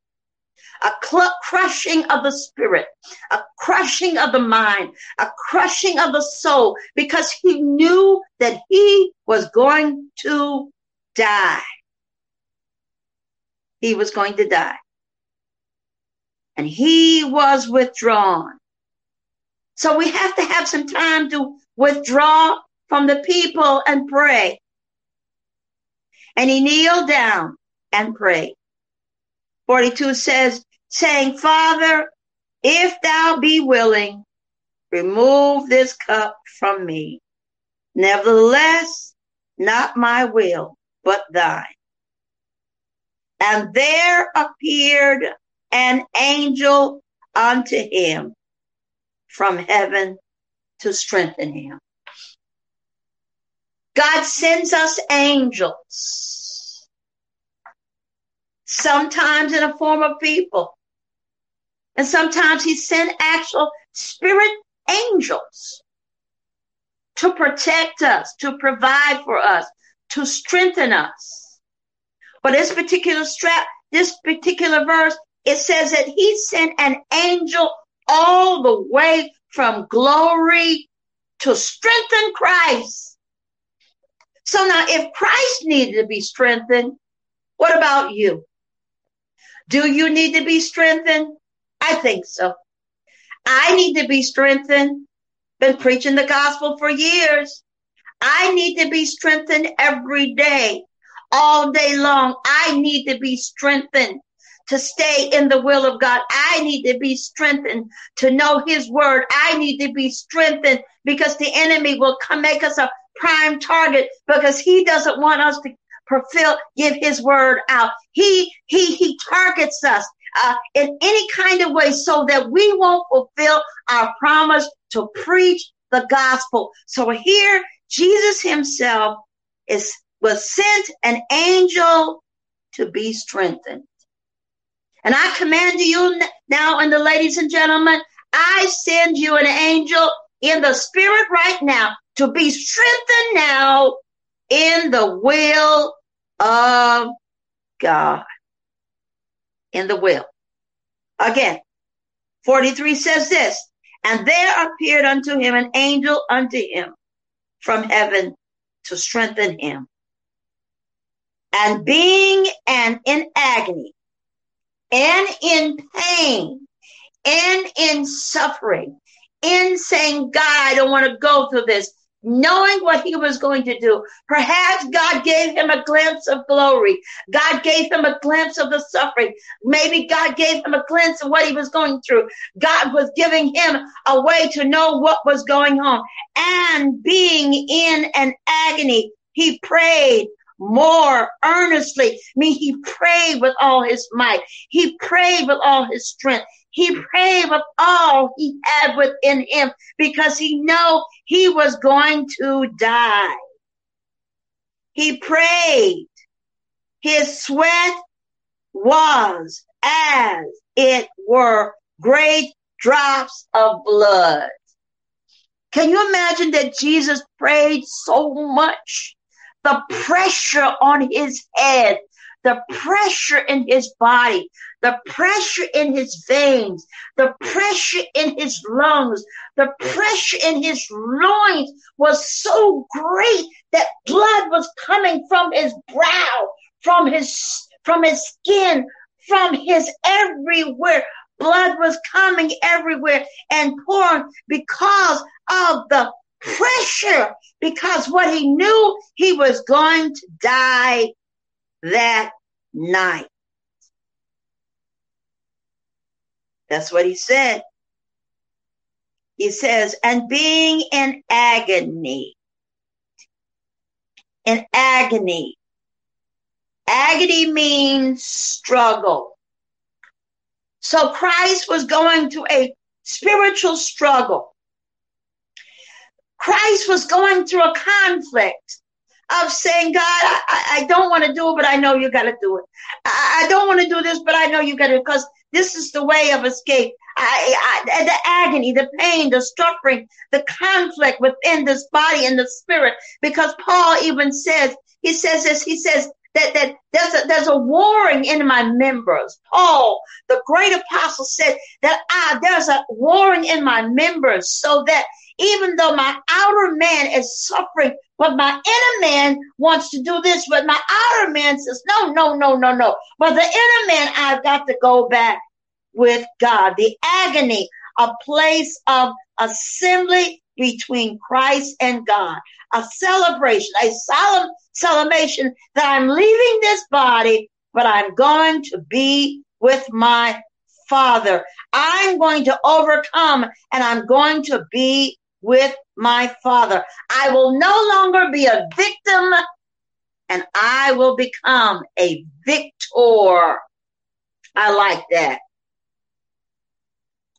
a cl- crushing of the spirit, a crushing of the mind, a crushing of the soul, because he knew that he was going to die. He was going to die and he was withdrawn. So we have to have some time to withdraw from the people and pray. And he kneeled down and prayed. 42 says, saying, Father, if thou be willing, remove this cup from me. Nevertheless, not my will, but thine. And there appeared an angel unto him from heaven to strengthen him. God sends us angels, sometimes in a form of people, and sometimes he sent actual spirit angels to protect us, to provide for us, to strengthen us. But this particular strap, this particular verse, it says that he sent an angel all the way from glory to strengthen Christ. So now, if Christ needed to be strengthened, what about you? Do you need to be strengthened? I think so. I need to be strengthened. Been preaching the gospel for years. I need to be strengthened every day, all day long. I need to be strengthened to stay in the will of God. I need to be strengthened to know his word. I need to be strengthened because the enemy will come make us a prime target because he doesn't want us to fulfill, give his word out. He, he, he targets us. Uh, in any kind of way so that we won't fulfill our promise to preach the gospel. So here, Jesus himself is was sent an angel to be strengthened. And I command you now, and the ladies and gentlemen, I send you an angel in the spirit right now to be strengthened now in the will of God. In the will. Again, 43 says this, and there appeared unto him an angel unto him from heaven to strengthen him. And being and in agony, and in pain and in suffering, in saying, God, I don't want to go through this, knowing what he was going to do. Perhaps God gave him a glimpse of glory. God gave him a glimpse of the suffering. Maybe God gave him a glimpse of what he was going through. God was giving him a way to know what was going on. And being in an agony, he prayed, more earnestly. I mean, he prayed with all his might. He prayed with all his strength. He prayed with all he had within him because he knew he was going to die. He prayed. His sweat was as it were great drops of blood. Can you imagine that Jesus prayed so much the pressure on his head, the pressure in his body, the pressure in his veins, the pressure in his lungs, the pressure in his loins was so great that blood was coming from his brow, from his, from his skin, from his everywhere. Blood was coming everywhere and pouring because of the pressure because what he knew he was going to die that night. That's what he said. He says, and being in agony, in agony. Agony means struggle. So Christ was going to a spiritual struggle. Christ was going through a conflict of saying, God, I, I don't want to do it, but I know you got to do it. I, I don't want to do this, but I know you got to, because this is the way of escape. I, I, the agony, the pain, the suffering, the conflict within this body and the spirit. Because Paul even says, he says this, he says that, that there's a, there's a warring in my members. Paul, the great apostle said that ah, there's a warring in my members so that even though my outer man is suffering, but my inner man wants to do this, but my outer man says, no, no, no, no, no. But the inner man, I've got to go back with God. The agony, a place of assembly between Christ and God, a celebration, a solemn celebration that I'm leaving this body, but I'm going to be with my Father. I'm going to overcome and I'm going to be with my Father. I will no longer be a victim and I will become a victor. I like that.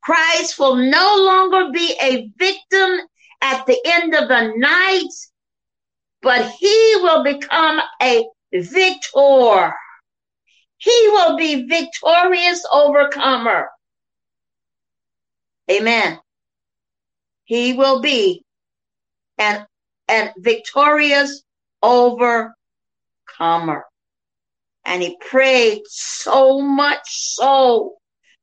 Christ will no longer be a victim at the end of the night, but he will become a victor. He will be victorious overcomer. Amen he will be an and victorious overcomer. And he prayed so much so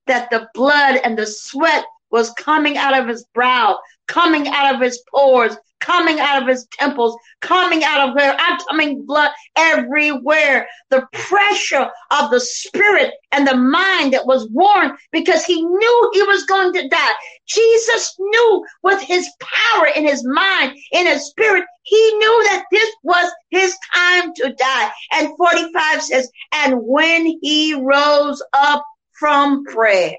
that the blood and the sweat was coming out of his brow, coming out of his pores, coming out of his temples, coming out of where I'm coming blood everywhere. The pressure of the spirit and the mind that was worn because he knew he was going to die. Jesus knew with his power in his mind, in his spirit, he knew that this was his time to die. And 45 says, and when he rose up from prayer.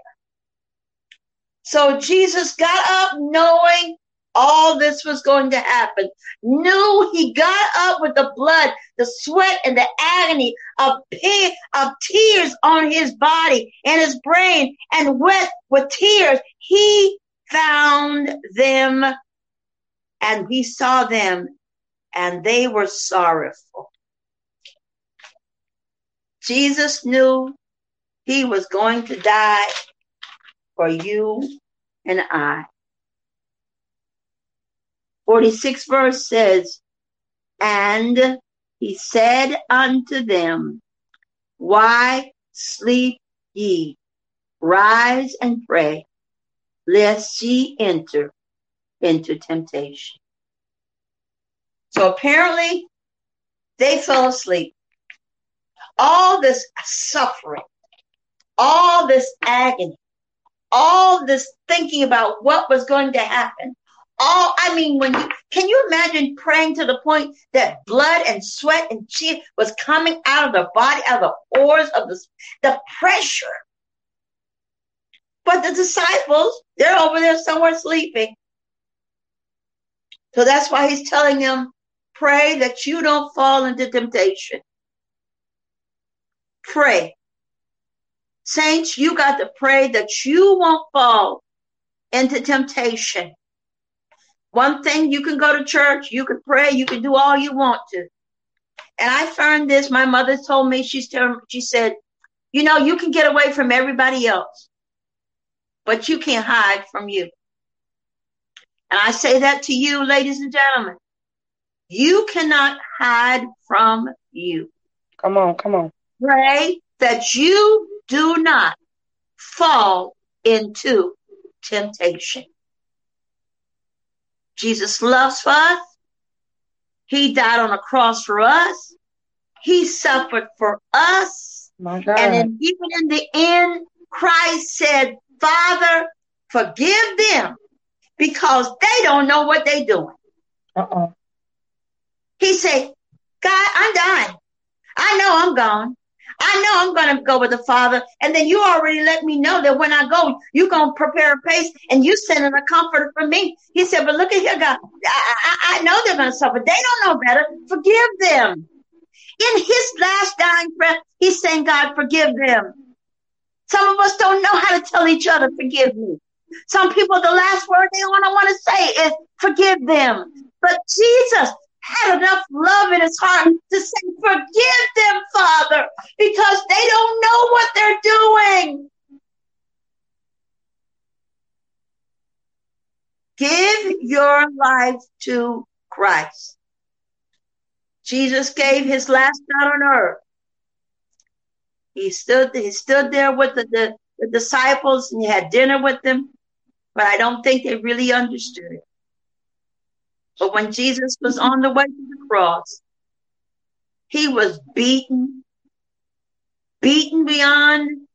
So Jesus got up knowing all this was going to happen. Knew he got up with the blood, the sweat, and the agony of pain, of tears on his body and his brain, and wet with tears. He found them and he saw them and they were sorrowful. Jesus knew he was going to die for you and I. 46 verse says, And he said unto them, Why sleep ye? Rise and pray, lest ye enter into temptation. So apparently, they fell asleep. All this suffering, all this agony, all this thinking about what was going to happen, all I mean, when you can you imagine praying to the point that blood and sweat and tears was coming out of the body, out of the pores of the the pressure. But the disciples, they're over there somewhere sleeping. So that's why he's telling them, pray that you don't fall into temptation. Pray. Saints, you got to pray that you won't fall into temptation. One thing you can go to church, you can pray, you can do all you want to. And I found this. My mother told me, she's telling, she said, you know, you can get away from everybody else, but you can't hide from you. And I say that to you, ladies and gentlemen. You cannot hide from you. Come on, come on. Pray that you do not fall into temptation. Jesus loves us. He died on a cross for us. He suffered for us. And then even in the end, Christ said, Father, forgive them because they don't know what they're doing. Uh-uh. He said, God, I'm dying. I know I'm gone. I know I'm going to go with the Father. And then you already let me know that when I go, you're going to prepare a place and you sending a comforter for me. He said, but look at here, God. I, I, I know they're going to suffer. They don't know better. Forgive them. In his last dying breath, he's saying, God, forgive them. Some of us don't know how to tell each other, forgive me. Some people, the last word they want to want to say is forgive them. But Jesus, had enough love in his heart to say, Forgive them, Father, because they don't know what they're doing. Give your life to Christ. Jesus gave his last night on earth. He stood, he stood there with the, the, the disciples and he had dinner with them, but I don't think they really understood it. But when Jesus was on the way to the cross, he was beaten, beaten beyond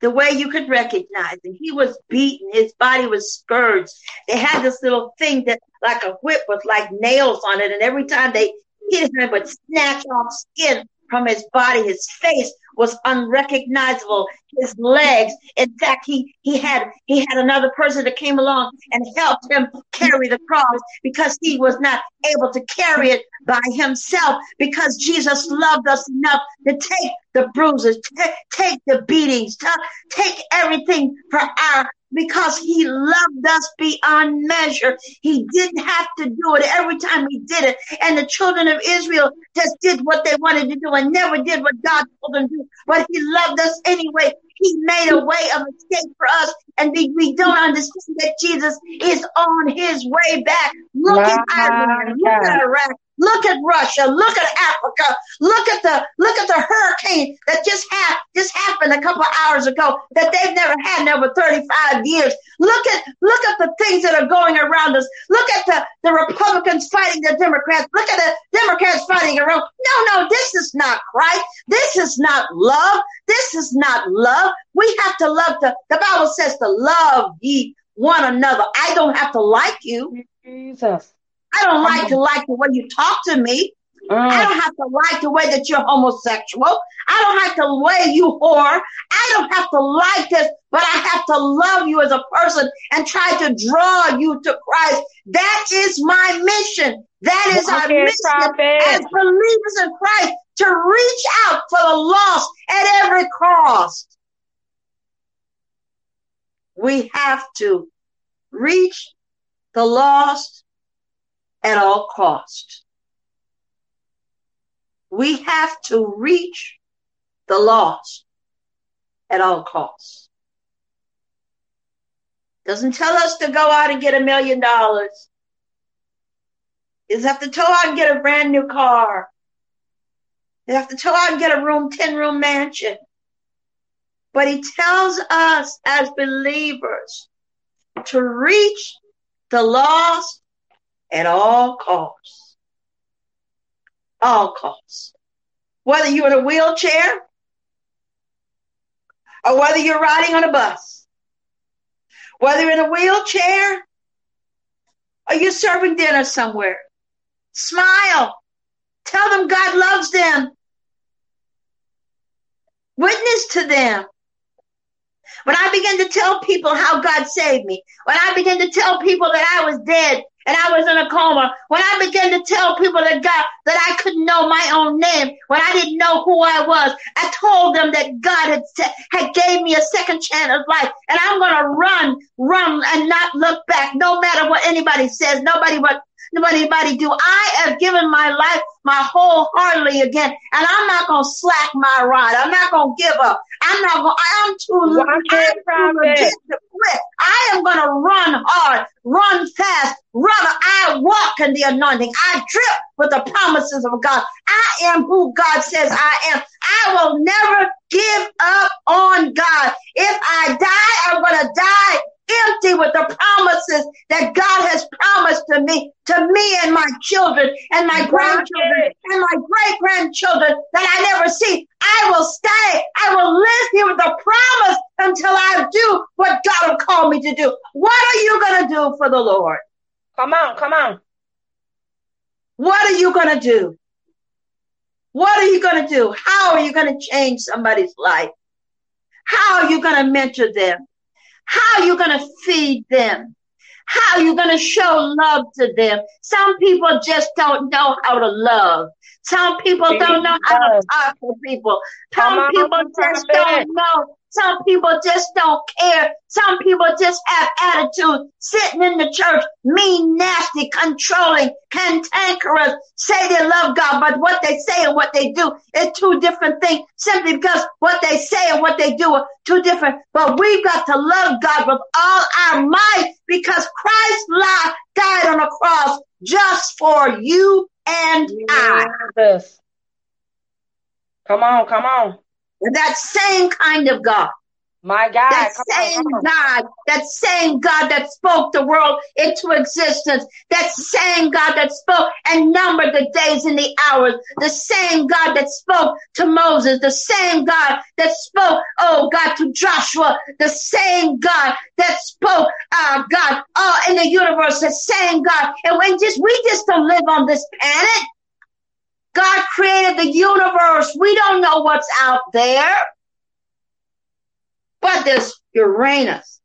the way you could recognize him. He was beaten. His body was scourged. They had this little thing that, like a whip with like nails on it. And every time they hit him, it would snatch off skin from his body. His face was unrecognizable. His legs, in fact, he, he had, he had another person that came along and helped him carry the cross because he was not able to carry it by himself because Jesus loved us enough to take the bruises, t- take the beatings, t- take everything for our because he loved us beyond measure. He didn't have to do it every time he did it. And the children of Israel just did what they wanted to do and never did what God told them to do. But he loved us anyway. He made a way of escape for us. And we, don't understand that Jesus is on his way back. Look at Ireland. Look at Iraq. Look at Russia. Look at Africa. Look at the look at the hurricane that just had just happened a couple hours ago that they've never had in over 35 years. Look at look at the things that are going around us. Look at the, the Republicans fighting the Democrats. Look at the Democrats fighting around. No, no, this is not Christ. This is not love. This is not love. We have to love the the Bible says to love ye one another. I don't have to like you. Jesus. I don't like to like the way you talk to me. Mm. I don't have to like the way that you're homosexual. I don't have to way you whore. I don't have to like this, but I have to love you as a person and try to draw you to Christ. That is my mission. That is our mission prophet. as believers in Christ to reach out for the lost at every cost. We have to reach the lost at all cost. We have to reach the lost at all costs. Doesn't tell us to go out and get a million dollars. Is have to go out and get a brand new car. You have to go out and get a room, 10 room mansion. But he tells us as believers to reach the lost at all costs. All costs. Whether you're in a wheelchair or whether you're riding on a bus, whether in a wheelchair or you're serving dinner somewhere, smile. Tell them God loves them. Witness to them. When I began to tell people how God saved me, when I began to tell people that I was dead and I was in a coma, when I began to tell people that God, that I couldn't know my own name, when I didn't know who I was, I told them that God had, had gave me a second chance of life. And I'm going to run, run and not look back, no matter what anybody says, nobody what anybody do. I have given my life my wholeheartedly again, and I'm not gonna slack my ride. I'm not gonna give up. I'm not gonna. I'm too. I'm too legit to quit. I am gonna run hard, run fast, run. I walk in the anointing. I drip with the promises of God. I am who God says I am. I will never give up on God. If I die, I'm gonna die empty with the promises that God has promised to me, to me and my children and my grandchildren and my great grandchildren that I never see. I will stay. I will live here with the promise until I do what God will call me to do. What are you going to do for the Lord? Come on, come on. What are you going to do? What are you going to do? How are you going to change somebody's life? How are you going to mentor them? How are you going to feed them? How are you going to show love to them? Some people just don't know how to love. Some people don't know how to talk to people. Some people just don't know. Some people just don't care. Some people just have attitude, sitting in the church, mean, nasty, controlling, cantankerous, say they love God, but what they say and what they do is two different things simply because what they say and what they do are two different. But we've got to love God with all our might because Christ life died on the cross just for you and I. Come on, come on. That same kind of God. My God. That same on, on. God, that same God that spoke the world into existence, that same God that spoke and numbered the days and the hours, the same God that spoke to Moses, the same God that spoke, oh God, to Joshua, the same God that spoke, uh, God, all in the universe, the same God. And when just, we just don't live on this planet. God created the universe. We don't know what's out there. But there's Uranus,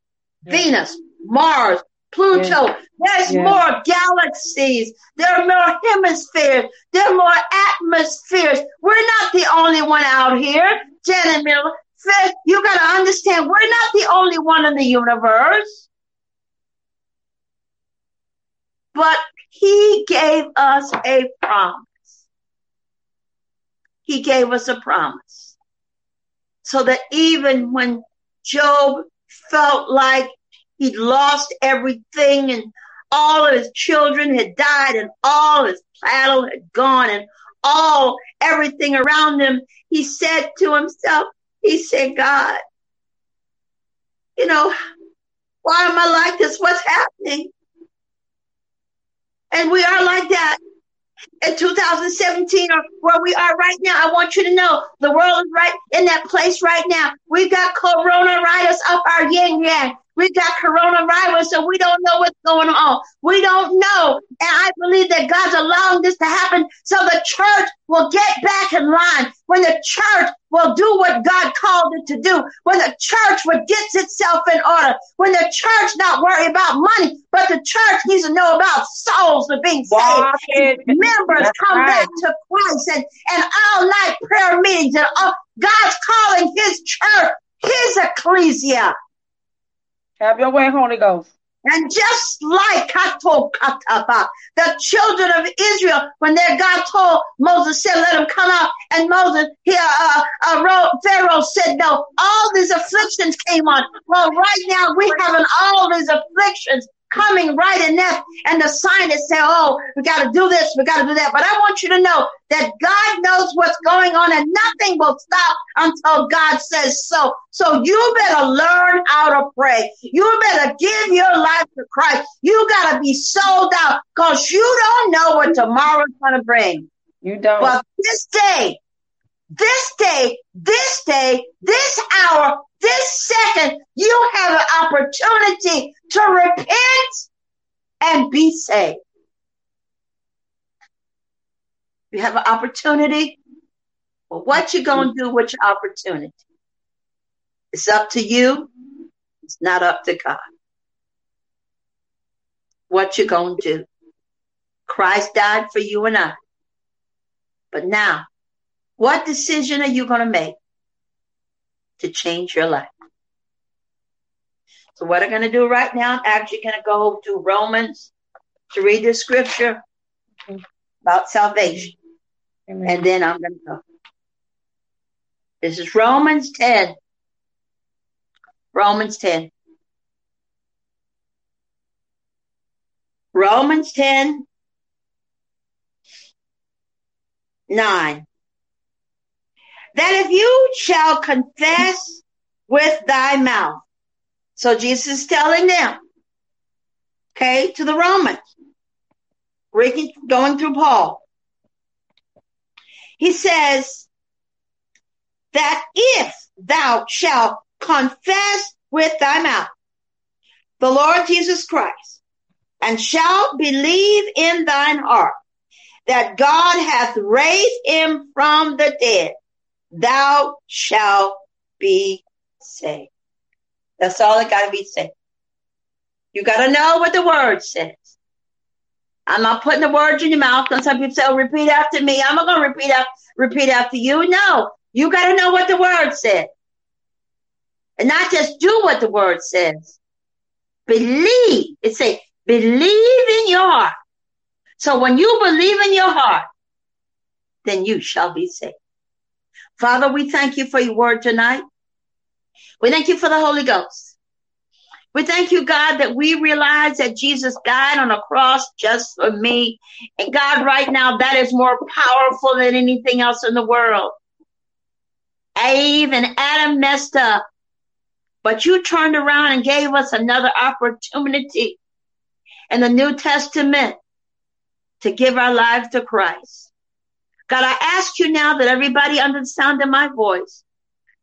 Venus, Mars, Pluto. There's more galaxies. There are more hemispheres. There are more atmospheres. We're not the only one out here. Janet Miller, Fifth, you got to understand we're not the only one in the universe. But he gave us a promise. He gave us a promise. So that even when Job felt like he'd lost everything and all of his children had died and all his cattle had gone and all everything around him, he said to himself, he said, God, you know, why am I like this? What's happening? And we are like that in 2017 or where we are right now. I want you to know the world is right in that place right now. We've got coronavirus up our yin yang. We got coronavirus, so we don't know what's going on. We don't know. And I believe that God's allowing this to happen so the church will get back in line. When the church will do what God called it to do. When the church will gets itself in order. When the church not worry about money, but the church needs to know about souls that being saved. Members That's come right. back to Christ and, and all night prayer meetings and all, God's calling his church, his ecclesia. Have your way, Holy Ghost. And just like the children of Israel, when their God told Moses, said, let them come out. And Moses, he, uh, uh, wrote, Pharaoh said, no, all these afflictions came on. Well, right now we having all these afflictions coming right in there. And the scientists say, oh, we got to do this, we got to do that. But I want you to know that God knows what's going on and nothing will stop until God says so. So you better learn how to pray. You better give your life to Christ. You got to be sold out because you don't know what tomorrow's going to bring. You don't. But this day, this day, this day, this hour, this second, you have an opportunity to repent and be saved. You have an opportunity. Well, what you gonna do with your opportunity? It's up to you. It's not up to God. What you gonna do? Christ died for you and I. But now, what decision are you gonna make to change your life? So what I'm going to do right now, I'm actually going to go to Romans to read the scripture about salvation. Amen. And then I'm going to go. This is Romans 10. Romans 10. Romans 10, 9. That if you shall confess with thy mouth so Jesus is telling them, okay, to the Romans, going through Paul. He says that if thou shalt confess with thy mouth the Lord Jesus Christ and shalt believe in thine heart that God hath raised him from the dead, thou shalt be saved. That's all that got to be said. You got to know what the word says. I'm not putting the words in your mouth. And some people say, oh, repeat after me. I'm not going to repeat after, repeat after you. No, you got to know what the word says. And not just do what the word says. Believe. It say, believe in your heart. So when you believe in your heart, then you shall be saved. Father, we thank you for your word tonight. We thank you for the Holy Ghost. We thank you, God, that we realize that Jesus died on a cross just for me. And God, right now, that is more powerful than anything else in the world. Eve and Adam messed up, but you turned around and gave us another opportunity in the New Testament to give our lives to Christ. God, I ask you now that everybody under the sound of my voice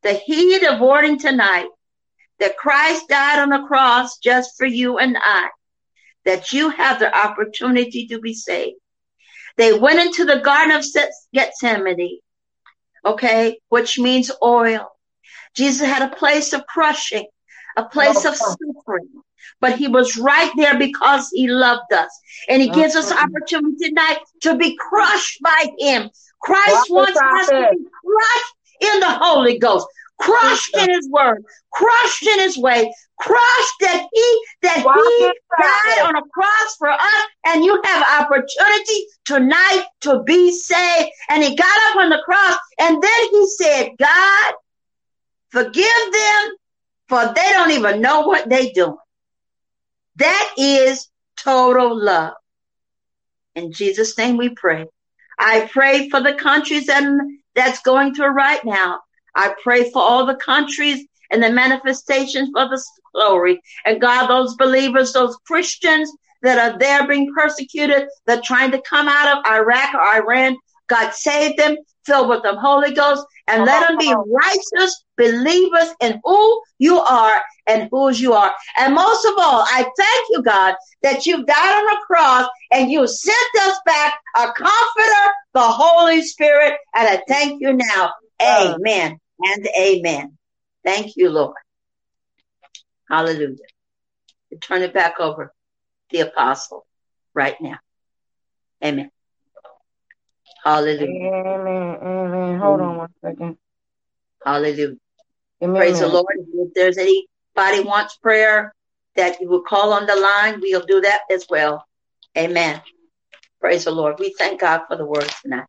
the heat of warning tonight that Christ died on the cross just for you and I, that you have the opportunity to be saved. They went into the Garden of Gethsemane, okay, which means oil. Jesus had a place of crushing, a place oh, of suffering, but he was right there because he loved us. And he gives us opportunity tonight to be crushed by him. Christ wants us to be crushed in the Holy Ghost. crushed in his word, crushed in his way, crushed that he that he died on a cross for us, and you have opportunity tonight to be saved. And he got up on the cross, and then he said, God, forgive them, for they don't even know what they doing. That is total love. In Jesus' name we pray. I pray for the countries that, that's going through right now. I pray for all the countries and the manifestations of the glory. And God, those believers, those Christians that are there being persecuted, that trying to come out of Iraq or Iran, God save them, fill with the Holy Ghost, and let them be righteous believers in who you are and whose you are. And most of all, I thank you, God, that you died on the cross and you sent us back a comforter, the Holy Spirit. And I thank you now. Amen and amen. Thank you, Lord. Hallelujah. I turn it back over the apostle right now. Amen. Hallelujah. Amen. Amen. Hold on one second. Hallelujah. Amen. Praise the Lord. If there's anybody wants prayer that you will call on the line, we'll do that as well. Amen. Praise the Lord. We thank God for the word tonight.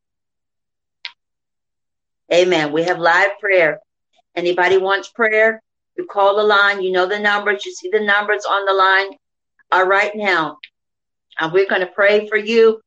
Amen. We have live prayer. Anybody wants prayer? You call the line. You know the numbers. You see the numbers on the line uh, right now. And we're going to pray for you.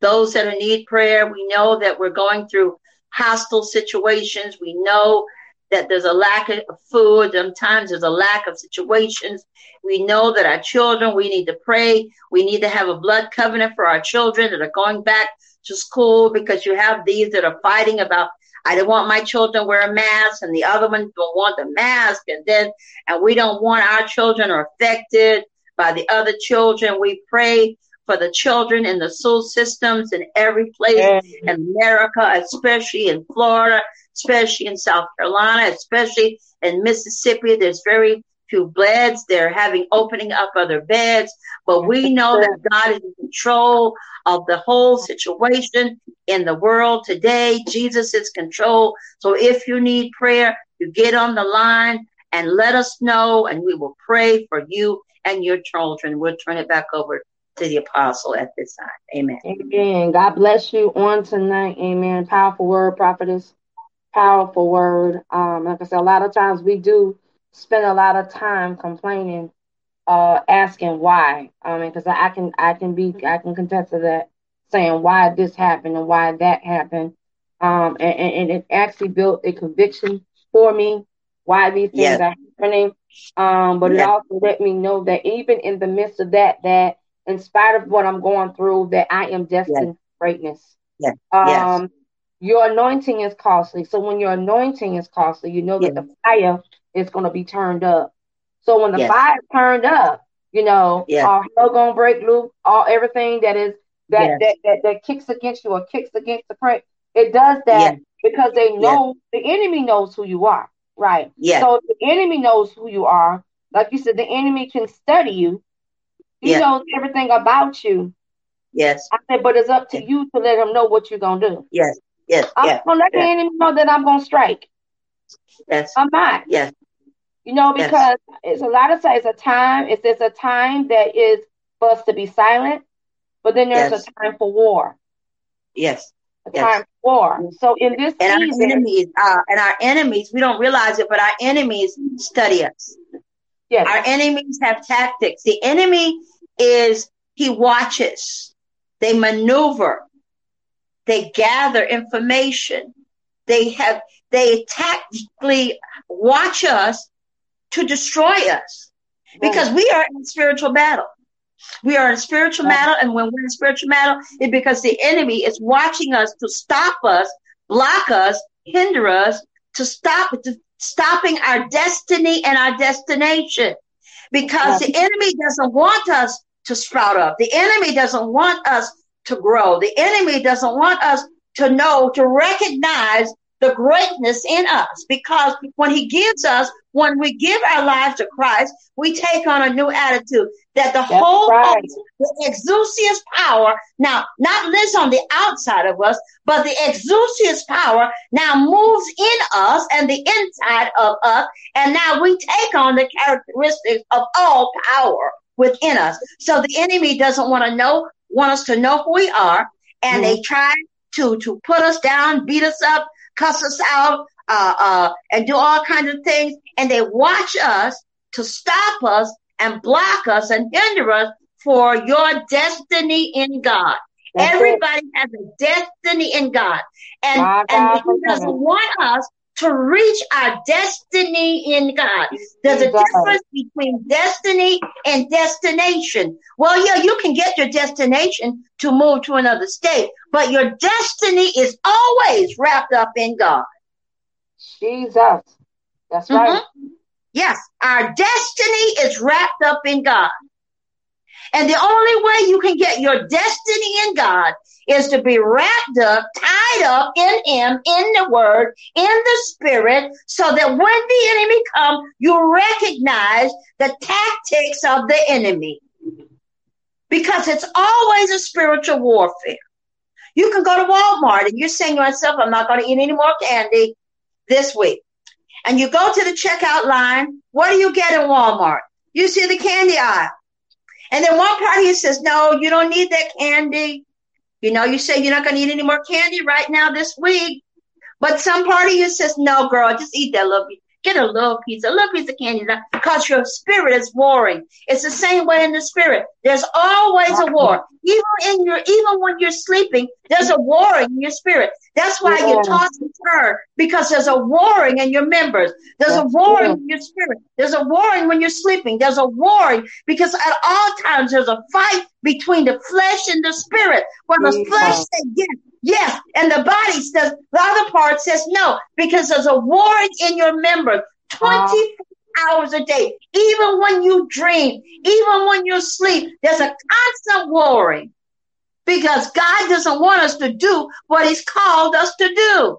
Those that need prayer, we know that we're going through hostile situations. We know that there's a lack of food. Sometimes there's a lack of situations. We know that our children, we need to pray. We need to have a blood covenant for our children that are going back to school because you have these that are fighting about I don't want my children wear a mask, and the other ones don't want the mask, and then and we don't want our children are affected by the other children. We pray for the children in the school systems in every place in America, especially in Florida, especially in South Carolina, especially in Mississippi. There's very few beds. They're having opening up other beds, but we know that God is in control of the whole situation in the world today. Jesus is control. So if you need prayer, you get on the line and let us know, and we will pray for you and your children. We'll turn it back over to the apostle at this time. Amen. Amen. God bless you on tonight. Amen. Powerful word, prophetess. Powerful word. Um, like I said, a lot of times we do spend a lot of time complaining, uh, asking why. I mean, because I can, I can be, I can contest to that, saying why this happened and why that happened. Um, and, and it actually built a conviction for me why these things yes. are happening. Um, but yes. it also let me know that even in the midst of that, that in spite of what I'm going through, that I am destined yes. for greatness. Yes. Um, your anointing is costly. So when your anointing is costly, you know that the fire is going to be turned up. So when the yes. fire turned up, you know, yes. all hell gonna break loose, all everything that is that, yes. that, that that kicks against you or kicks against the prey, it does that because they know the enemy knows who you are, right? Yeah. So the enemy knows who you are. Like you said, the enemy can study you. He knows everything about you. Yes. I said, but it's up to you to let him know what you're gonna do. Yes. Yes. I'm yes. gonna let yes. the enemy know that I'm gonna strike. Yes. I'm not. Yes. You know, because yes. it's a lot of times a time, it's there's a time that is for us to be silent, but then there's yes. a time for war. Yes. A yes. time for war. So in this and season, our enemies, uh, and our enemies, we don't realize it, but our enemies study us. Yes. Our enemies have tactics. The enemy is he watches, they maneuver, they gather information, they have they tactically watch us to destroy us. Because we are in spiritual battle. We are in spiritual battle, and when we're in spiritual battle, it's because the enemy is watching us to stop us, block us, hinder us, to stop to stopping our destiny and our destination. Because the enemy doesn't want us to sprout up. The enemy doesn't want us to grow. The enemy doesn't want us to know, to recognize the greatness in us because when he gives us, when we give our lives to Christ, we take on a new attitude that the That's whole right. the exousias power now not lives on the outside of us, but the exousias power now moves in us and the inside of us, and now we take on the characteristics of all power within us. So the enemy doesn't want to know, want us to know who we are, and they try to to put us down, beat us up, cuss us out, uh, uh, and do all kinds of things, and they watch us to stop us and block us and hinder us for your destiny in God. That's it. Everybody has a destiny in God, and My and God He doesn't want us to reach our destiny in God. There's a difference between destiny and destination. Well, yeah, you can get your destination to move to another state, but your destiny is always wrapped up in God. Jesus. That's right. Mhm. Yes, our destiny is wrapped up in God. And the only way you can get your destiny in God is to be wrapped up, tied up in Him, in the Word, in the Spirit, so that when the enemy comes, you recognize the tactics of the enemy. Because it's always a spiritual warfare. You can go to Walmart and you're saying to yourself, I'm not going to eat any more candy this week. And you go to the checkout line. What do you get in Walmart? You see the candy aisle. And then one party says, no, you don't need that candy. You know, you say you're not going to eat any more candy right now this week. But some part of you says, no, girl, just eat that little piece. Get a little piece, a little piece of candy because your spirit is warring. It's the same way in the spirit. There's always a war. Even in your, even when you're sleeping, there's a war in your spirit. That's why you Yeah. toss and turn because there's a warring in your members. There's a That's warring good. in your spirit. There's a warring when you're sleeping. There's a warring because at all times there's a fight between the flesh and the spirit. Where the flesh says yes, yes, and the body says the other part says no because there's a warring in your members 24 hours a day. Even when you dream, even when you sleep, there's a constant warring because God doesn't want us to do what He's called us to do.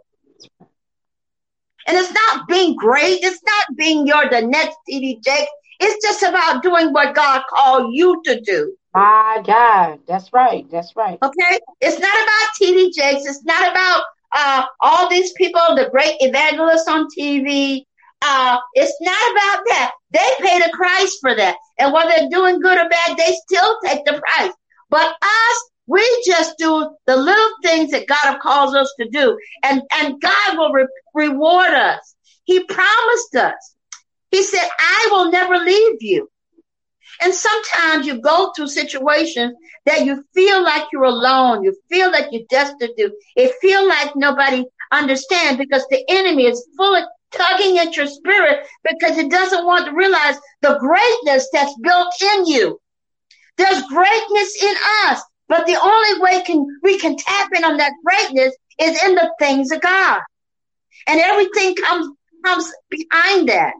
And it's not being great. It's not being your the next TD Jakes. It's just about doing what God called you to do. My God. That's right. That's right. Okay? It's not about TD Jakes. It's not about uh, all these people, the great evangelists on TV. Uh, it's not about that. They pay the price for that. And whether they're doing good or bad, they still take the price. But us, we just do the little things that God calls us to do. And, and God will re- reward us. He promised us. He said, I will never leave you. And sometimes you go through situations that you feel like you're alone. You feel like you're destitute. It feel like nobody understands because the enemy is fully tugging at your spirit because it doesn't want to realize the greatness that's built in you. There's greatness in us, but the only way can we can tap in on that greatness is in the things of God. And everything comes comes behind that.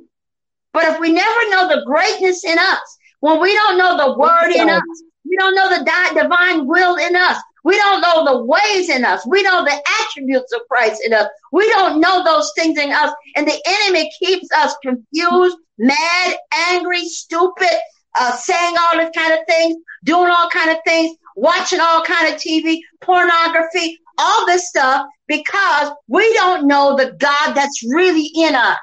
But if we never know the greatness in us, when we don't know the word in us, we don't know the di- divine will in us, we don't know the ways in us, we know the attributes of Christ in us, we don't know those things in us, and the enemy keeps us confused, mad, angry, stupid, uh, saying all this kind of things, doing all kind of things, watching all kind of TV, pornography, all this stuff, because we don't know the God that's really in us.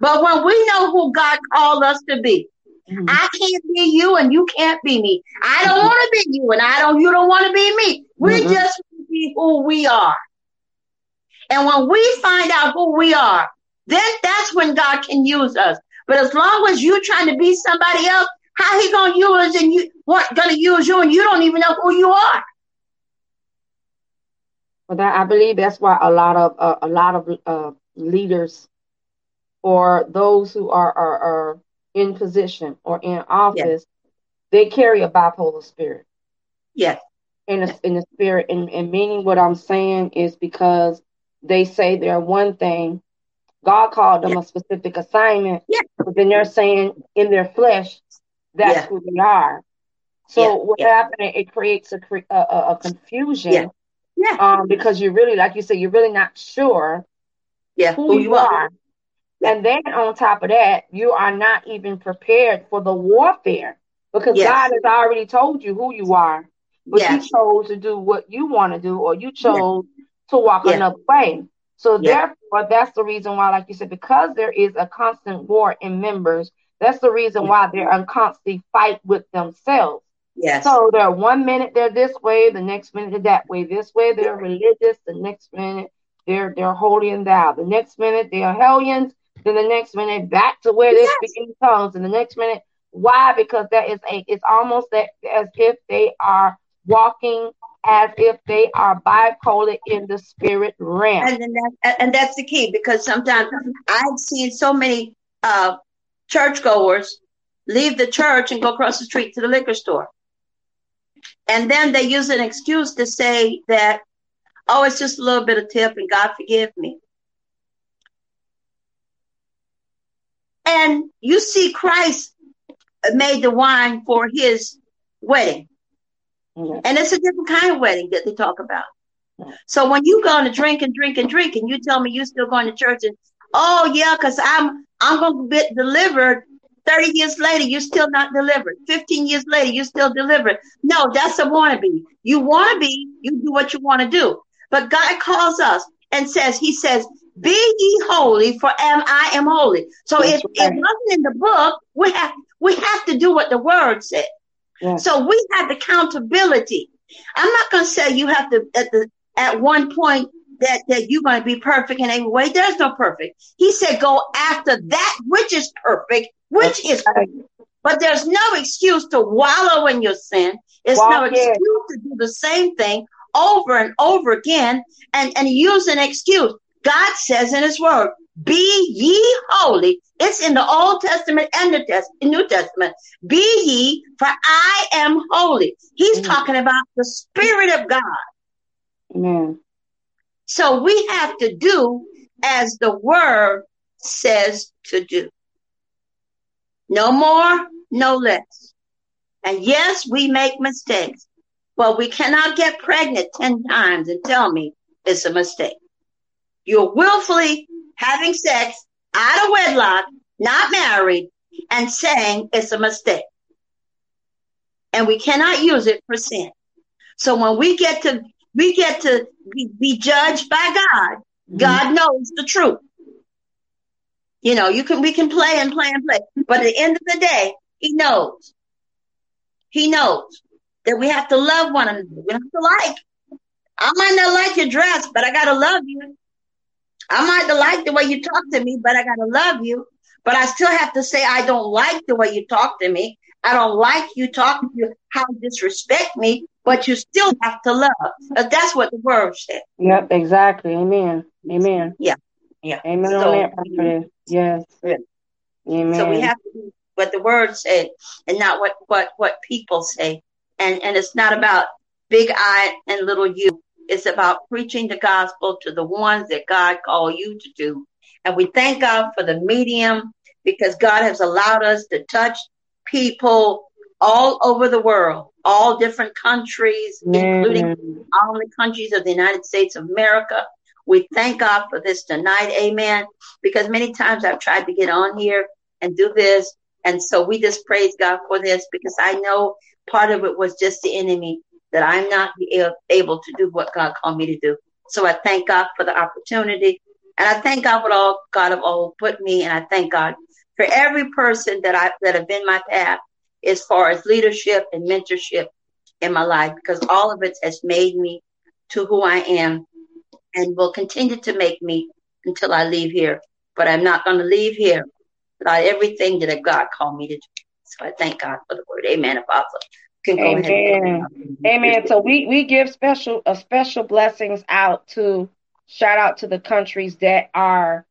But when we know who God called us to be, Mhm. I can't be you and you can't be me. I don't want to be you and I don't you don't want to be me. We Mhm. just want to be who we are. And when we find out who we are, then that's when God can use us. But as long as you're trying to be somebody else, how he gonna use and you what gonna use you and you don't even know who you are? But that, I believe that's why a lot of uh, a lot of uh, leaders or those who are, are are in position or in office, they carry a bipolar spirit. Yes. In the in the spirit, and, and meaning what I'm saying is because they say they're one thing, God called them a specific assignment, Yeah. but then they're saying in their flesh, that's Yeah. who they are. So Yeah. what Yeah. happened? It creates a a, a, confusion Yeah. Um, because you're really, like you said, you're really not sure yeah. who, you are. Yeah. And then on top of that, you are not even prepared for the warfare because yes. God has already told you who you are. But yes. you chose to do what you want to do, or you chose to walk another way. So therefore, that's the reason why, like you said, because there is a constant war in members, that's the reason why they're in constant fight with themselves. Yes. So they're one minute they're this way, the next minute they're that way. This way they're religious, the next minute they're they're holy and thou. The next minute they're hellions, then the next minute back to where they're yes. speaking tongues, and the next minute why? Because that is a it's almost that as if they are walking as if they are bipolar in the spirit realm. And, that, and that's the key because sometimes I've seen so many uh, churchgoers leave the church and go across the street to the liquor store. And then they use an excuse to say that, oh, it's just a little bit of tip and God forgive me. And you see Christ made the wine for his wedding. Mm-hmm. And it's a different kind of wedding that they talk about. Mm-hmm. So when you go on to drink and drink and drink and you tell me you're still going to church and oh yeah, because I'm I'm gonna get delivered 30 years later, you're still not delivered. 15 years later, you're still delivered. No, that's a wannabe. You want to be, you do what you want to do. But God calls us and says, He says, Be ye holy, for am I am holy. So that's if right. it wasn't in the book, we have we have to do what the word said. So we have accountability. I'm not gonna say you have to at the at one point that, that you're going to be perfect in every way. There's no perfect. He said, go after that which is perfect which is but there's no excuse to wallow in your sin. It's Walk no excuse in. to do the same thing over and over again and, and use an excuse. God says in his word, be ye holy. It's in the Old Testament and the Test- New Testament. Be ye, for I am holy. He's Amen. talking about the Spirit of God. Amen. So we have to do as the word says to do. No more, no less. And yes, we make mistakes, but we cannot get pregnant 10 times and tell me it's a mistake. You're willfully having sex out of wedlock, not married, and saying it's a mistake. And we cannot use it for sin. So when we get to we get to be, judged by God, mm-hmm. God knows the truth. You know, you can we can play and play and play, but at the end of the day, he knows. He knows that we have to love one another. We have to like. I might not like your dress, but I gotta love you. I might not like the way you talk to me, but I gotta love you. But I still have to say I don't like the way you talk to me. I don't like you talking to how you disrespect me, but you still have to love. Uh, that's what the word said. Yep, exactly. Amen. Amen. Yeah. Yeah. Amen so, that, Yes. Yeah. Amen. So we have to do what the word said and not what, what, what people say. And, and it's not about big I and little you. It's about preaching the gospel to the ones that God called you to do. And we thank God for the medium because God has allowed us to touch people all over the world, all different countries, including all the countries of the United States of America. We thank God for this tonight. Amen. Because many times I've tried to get on here and do this. And so we just praise God for this because I know part of it was just the enemy that I'm not able to do what God called me to do. So I thank God for the opportunity. And I thank God for all God of all put me. And I thank God for every person that I that have been my path as far as leadership and mentorship in my life, because all of it has made me to who I am and will continue to make me until I leave here. But I'm not going to leave here without everything that God called me to do. So I thank God for the word. Amen, Apostle. Amen. Amen. So we, we give special a special blessings out to shout out to the countries that are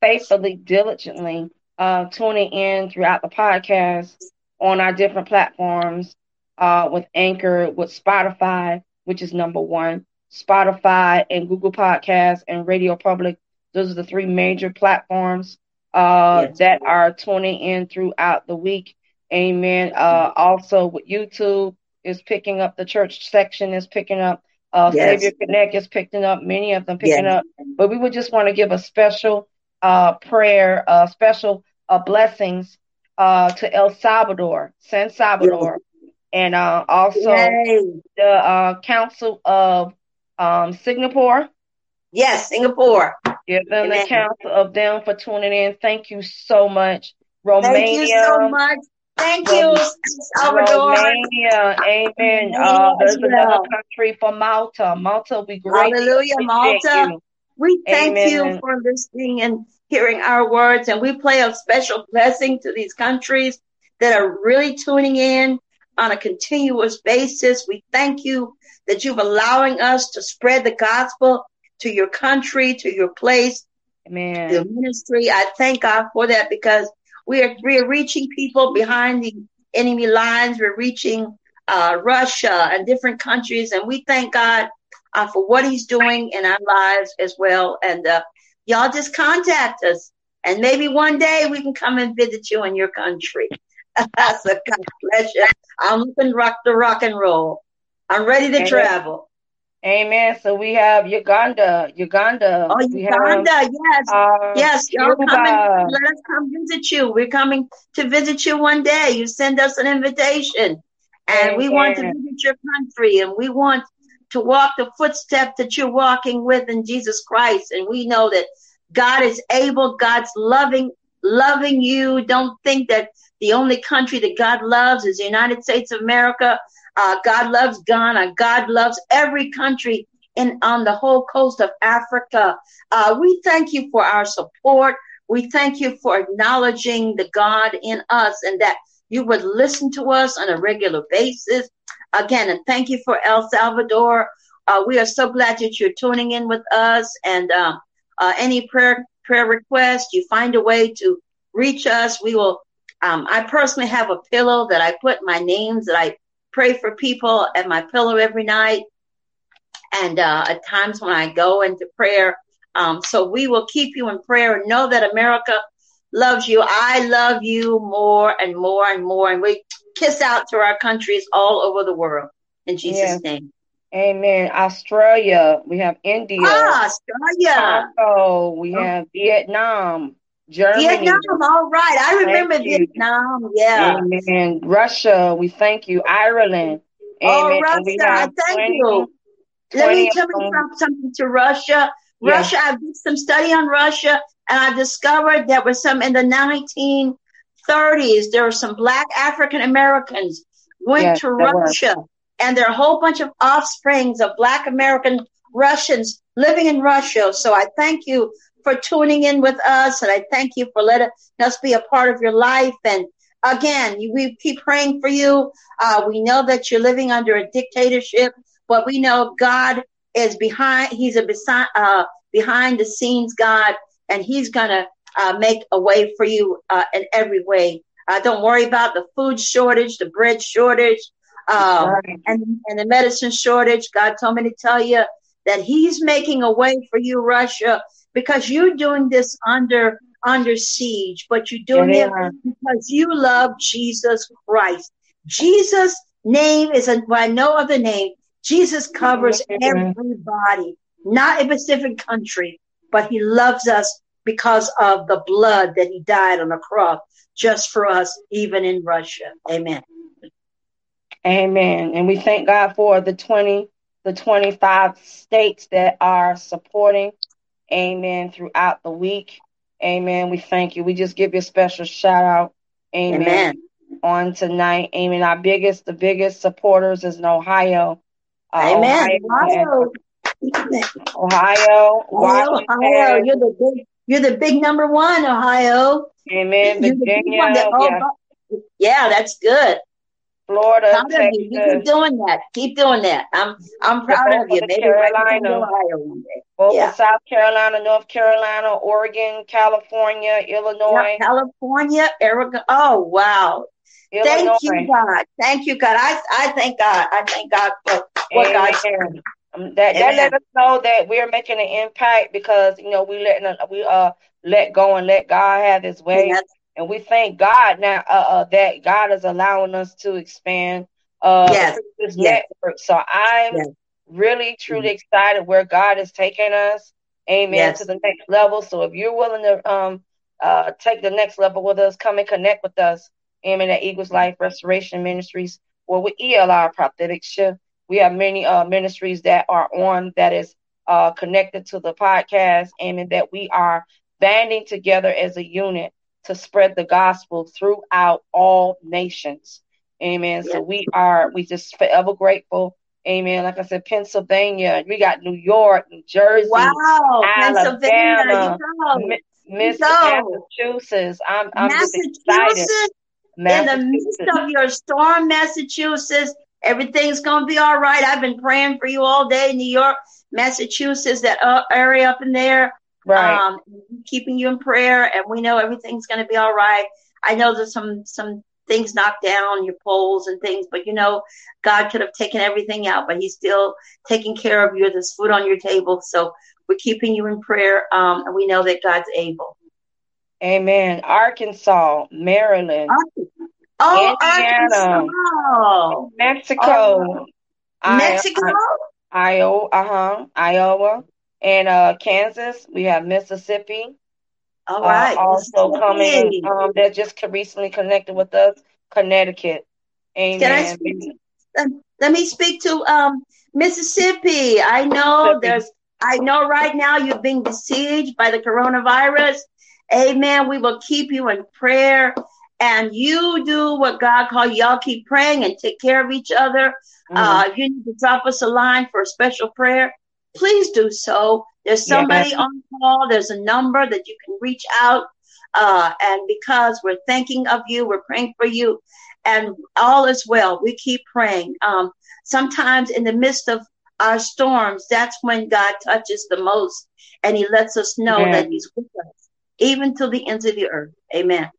faithfully, diligently uh, tuning in throughout the podcast on our different platforms uh, with Anchor, with Spotify, which is number one, Spotify, and Google Podcasts and Radio Public. Those are the three major platforms uh, yes. that are tuning in throughout the week. Amen. Uh, also with YouTube is picking up the church section is picking up. Uh, yes. Savior Connect is picking up, many of them picking yes. up. But we would just want to give a special uh, prayer, uh, special uh, blessings uh, to El Salvador, San Salvador, yes. and uh, also Yay. the uh, Council of um, Singapore. Yes, Singapore. Give them Amen. the council of them for tuning in. Thank you so much. Romania. Thank you so much. Thank you, Salvador. Romania. Amen. Uh, there's another country for Malta. Malta, we great. Hallelujah, Malta. You. We thank Amen. you for listening and hearing our words, and we play a special blessing to these countries that are really tuning in on a continuous basis. We thank you that you've allowing us to spread the gospel to your country, to your place, Amen. the ministry. I thank God for that because we are we are reaching people behind the enemy lines. We're reaching uh, Russia and different countries, and we thank God uh, for what He's doing in our lives as well. And uh, y'all just contact us, and maybe one day we can come and visit you in your country. (laughs) That's a God bless you. I'm looking rock the rock and roll. I'm ready to Amen. travel. Amen. So we have Uganda, Uganda. Oh, Uganda, have, yes, uh, yes. Y'all coming? Let us come visit you. We're coming to visit you one day. You send us an invitation, and Amen. we want to visit your country, and we want to walk the footsteps that you're walking with in Jesus Christ. And we know that God is able. God's loving, loving you. Don't think that the only country that God loves is the United States of America. Uh, God loves Ghana. God loves every country in on the whole coast of Africa. Uh, we thank you for our support. We thank you for acknowledging the God in us and that you would listen to us on a regular basis. Again, and thank you for El Salvador. Uh, we are so glad that you're tuning in with us. And uh, uh, any prayer prayer request, you find a way to reach us. We will. Um, I personally have a pillow that I put my names that I pray for people at my pillow every night and uh, at times when I go into prayer. Um, so we will keep you in prayer and know that America loves you. I love you more and more and more. And we kiss out to our countries all over the world in Jesus' yes. name. Amen. Australia, we have India. Ah, Australia. Oh, we have Vietnam. Germany. Vietnam, all right. I remember Vietnam. Yeah. Amen. Russia, we thank you. Ireland. Oh, Amen. Oh, Russia, I thank 20, you. Let me tell you something to Russia. Russia, I did some study on Russia and I discovered there was some in the 1930s, there were some black African Americans went yes, to Russia were. and there are a whole bunch of offsprings of black American Russians living in Russia. So I thank you for tuning in with us. And I thank you for letting us be a part of your life. And again, we keep praying for you. Uh, we know that you're living under a dictatorship, but we know God is behind, He's a uh, behind the scenes God, and He's going to uh, make a way for you uh, in every way. Uh, don't worry about the food shortage, the bread shortage, um, and, and the medicine shortage. God told me to tell you that He's making a way for you, Russia, because you're doing this under under siege, but you're doing yeah. it because you love Jesus Christ. Jesus' name is a, by no other name. Jesus covers everybody, not a specific country, but he loves us because of the blood that he died on the cross just for us, even in Russia. Amen. Amen. And we thank God for the 20, the 25 states that are supporting Amen. Throughout the week. Amen. We thank you. We just give you a special shout out. Amen. Amen. On tonight. Amen. Our biggest, the biggest supporters is in Ohio. Uh, Amen. Ohio. Ohio. Ohio. Ohio. You're the big you're the big number one, Ohio. Amen. Virginia. That, oh, yeah. yeah, that's good. Florida, proud Texas. Of you. you keep doing that. Keep doing that. I'm I'm proud of you. Maybe Carolina, Both yeah. South Carolina, North Carolina, Oregon, California, Illinois, California, Oregon. Oh wow! Illinois. Thank you, God. Thank you, God. I I thank God. I thank God for what God shared. Um, that that let us know that we're making an impact because you know we letting we uh let go and let God have His way. And we thank God now uh, uh, that God is allowing us to expand uh, yes. this yes. network. So I'm yes. really truly excited where God is taking us. Amen. To the next level. So if you're willing to um uh take the next level with us, come and connect with us. Amen. At Eagles Life Restoration Ministries, or with ELR Prophetic Shift. We have many uh ministries that are on that is uh connected to the podcast. Amen. That we are banding together as a unit to spread the gospel throughout all nations. Amen. So we are we just forever grateful. Amen. Like I said, Pennsylvania, we got New York, New Jersey, Wow, Pennsylvania, Alabama, Miss. Massachusetts. I'm I'm just excited. Massachusetts, in the midst of your storm, Massachusetts, everything's going to be all right. I've been praying for you all day, New York, Massachusetts, that uh, area up in there. Right. Um, keeping you in prayer, and we know everything's going to be all right. I know there's some some things knocked down, your poles and things, but you know, God could have taken everything out, but He's still taking care of you. There's food on your table, so we're keeping you in prayer, um, and we know that God's able. Amen. Arkansas, Maryland, Oh, Indiana. Arkansas, Mexico. I- Mexico. Iowa, uh-huh, Iowa, and uh Kansas. We have Mississippi. All uh, right. also coming um that just recently connected with us, Connecticut. Amen. Can I speak to, let me speak to um, Mississippi. I know there's, I know right now you're being besieged by the coronavirus. Amen. We will keep you in prayer and you do what God called. Y'all keep praying and take care of each other. Mhm. Uh, if you need to drop us a line for a special prayer, please do so. There's somebody on call. There's a number that you can reach out. Uh, and because we're thinking of you, we're praying for you, and all is well. We keep praying. Um, sometimes in the midst of our storms, that's when God touches the most, and He lets us know that He's with us, even to the ends of the earth. Amen.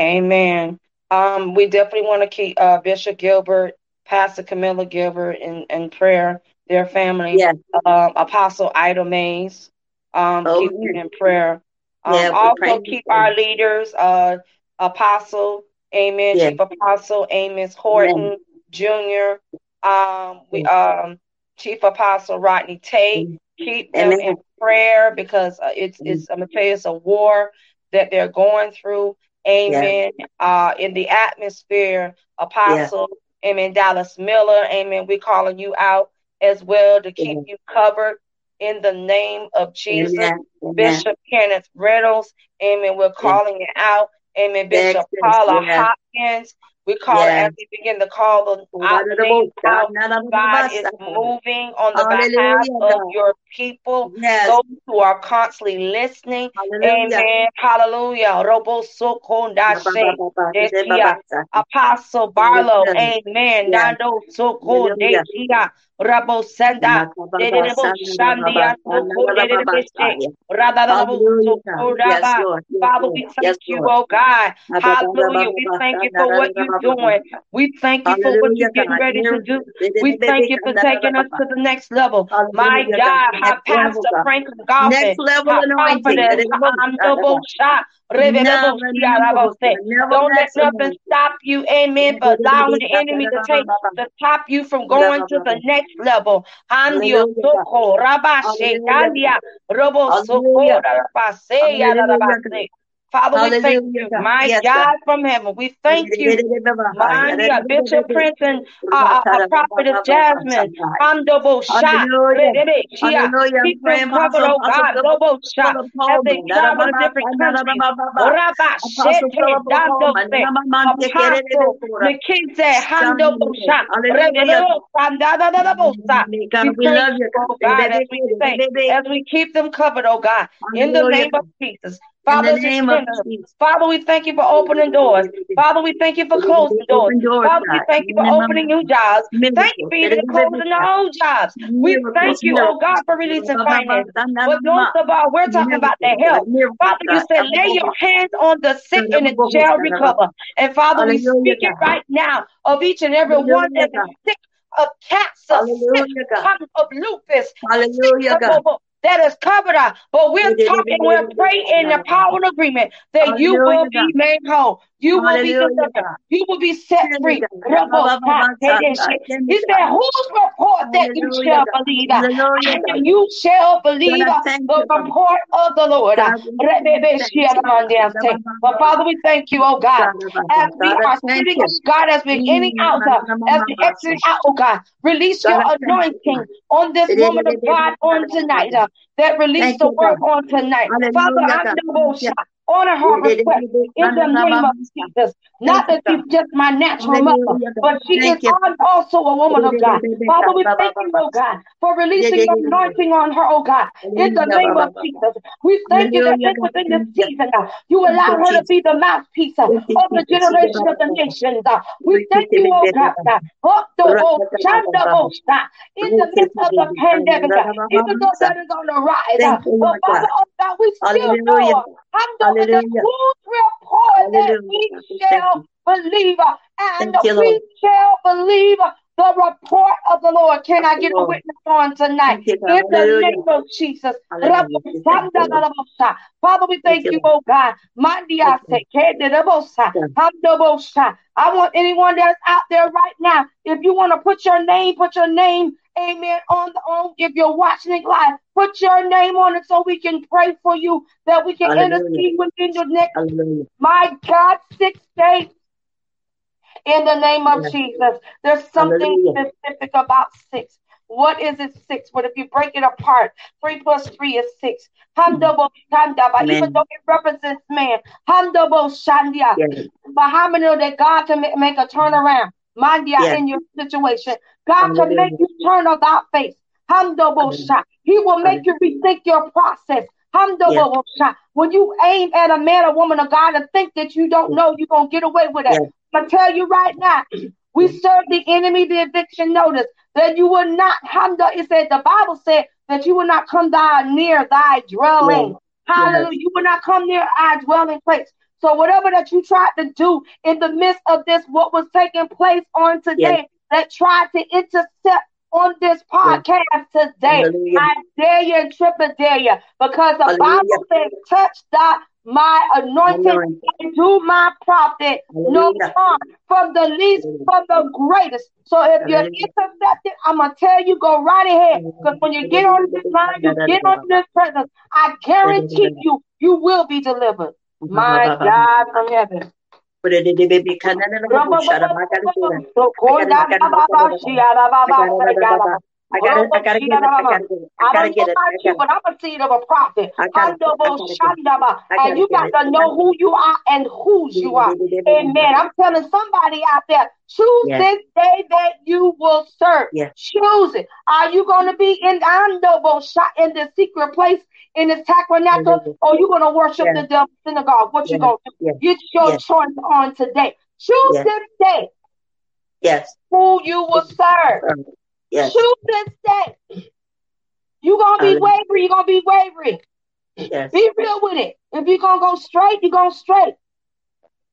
Amen. Um, we definitely want to keep uh, Bishop Gilbert, Pastor Camilla Gilbert in, in prayer, their family, Yes. um, Apostle Ida Mays, um, Oh, keep them in prayer. Um, Yeah, also keep our leaders, uh, Apostle, Amen, Yes. Chief Apostle Amos Horton Jr., um, we um, Chief Apostle Rodney Tate, keep them Amen. in prayer because uh, it's it's I'm gonna tell you it's a war that they're going through. Amen. Uh, in the atmosphere, Apostle, Amen. Dallas Miller, Amen. We're calling you out as well to keep you covered in the name of Jesus. Amen. Amen. Bishop Kenneth Reynolds, Amen. We're calling it out. Amen. Bishop Paula yeah. Hopkins. We call it Yes. as we begin to call the out the names out. God is moving on the behalf of your people, Yes. those who are constantly listening. Hallelujah. Amen. Hallelujah. Robo. Apostle Barlow. Amen. Nando Soko Hallelujah. Rabo Senda. Dedebo Shandia Soko Dedebeshe. Radadabo Soko Yes, Raba. Lord. Yes, Father, we thank you, oh God. Hallelujah. We thank you for what you're doing. We thank you for what you're getting ready to do. We thank you for taking us to the next level. My God, how Pastor God. Franklin Goffin, Next level how confidence, I'm double shot. Never, never, Don't let nothing stop you, amen, but allowing the enemy to take to stop you from going to the next level. Andio soko rabashe kandia robo soko rabase yarabase. Father, we thank you, my Yes, God from heaven. We thank you. Mandia, Bishop Prince and uh, uh, Prophetess Jasmine, Hallelujah. Rebe, Chia, keep them covered, oh God, Lobo Philip as they travel different countries. Rabba, Shete, Dando, Apostle, Nikise, Handobo Shah, Hallelujah. Rebe, Sandadadabo Shah. We thank love you, oh God, as we say, as we keep them covered, oh God, in the name of Jesus. In Father, the name of. Jesus. Father, we thank you for opening doors. Father, we thank you for closing doors. Doors, Father, we thank you for In the name of opening new jobs. Thank you for even closing the old jobs. We thank you, oh God, for releasing finances. But most of all, we're talking about the health. Father, you said, lay your hands on the sick and it shall recover. And Father, we speak it right now of each and every one Hallelujah, that is sick of cancer, sick God. of lupus, Hallelujah, sick God. of that is covered up. But we're talking, we're praying in the power and agreement that you will be made whole. You will be delivered. You will be set free. He said, Whose report that you shall believe? And you shall believe I the report of the Lord. God, we thank you. But Father, we thank you, oh God, as we are sitting, oh God, as we're getting Mm, out, as we exiting out, oh God, release your I anointing on this woman of God on tonight, that release the word on tonight. Father, I'm Honor her request in the name of Jesus. Not that she's just my natural mother, but she is also a woman of God. Father, we thank you, oh God, for releasing your anointing on her, oh God, in the name of Jesus. We thank you that within this season, uh, you allow her to be the mouthpiece uh, of the generation of the nations. uh. We thank you, oh God, the- Shanda Bosa, in the midst of the pandemic, even though that is on the rise. But Father, oh God, we still know I'm doing the Hallelujah. that Hallelujah. We God, we believe, uh, and Thank we shall believe the report of the Lord. Can I get a witness on tonight? In the name of Jesus. Hallelujah. We thank you, Lord. Father, we Thank you, oh God. Mandia Thank se kede de bosa, hamdo bosa. I want anyone that's out there right now, if you want to put your name, put your name, amen, on the on. If you're watching it live, put your name on it so we can pray for you, that we can Hallelujah. intercede within your next, my God, six days in the name of Yes. Jesus. There's something Hallelujah. specific about six. What is it six? But if you break it apart, three plus three is six. Hamdabo shandaba, even though it represents man. Hamdabo shandia. Yes. But how many know that God can ma- make a turnaround? Mandia Yes. in your situation. God can make you turn about face. Sha. He will make you rethink your process. Sha. When you aim at a man or woman of God and think that you don't know, you're going to get away with it. Yes. Going to tell you right now, we mm-hmm. serve the enemy the eviction notice that you will not hamda. It said the Bible said that you will not come down near thy dwelling. Yes. Hallelujah. You will not come near our dwelling place. So whatever that you tried to do in the midst of this, what was taking place on today, that tried to intercept on this podcast today, Hallelujah. I dare you and triple dare you because the Hallelujah. Bible says, touch not my anointing do my prophet. No harm from the least, from the greatest. So if you're intercepted, I'm gonna tell you, go right ahead. Because when you get on this line, you get on this presence, I guarantee you, you will be delivered. My God from heaven. I got it. I gotta get it. I gotta get it. I gotta get it. I you, gotta but I'm a seed of a prophet. I gotta get it. I gotta get it. shandaba. I gotta And you got to know who you are and whose you are. Amen. I'm telling somebody out there, choose Yes. this day that you will serve. Yes. Choose it. Are you going to be in Andobo shot in the secret place in this tabernacle, or you going to worship Yes. the devil synagogue? What you going to do? Get your choice on today. Choose this day Yes. who you will serve. Yes. Choose this day. You gonna be Hallelujah. wavering. You're gonna be wavering. Yes. Be real with it. If you're gonna go straight, you're going straight.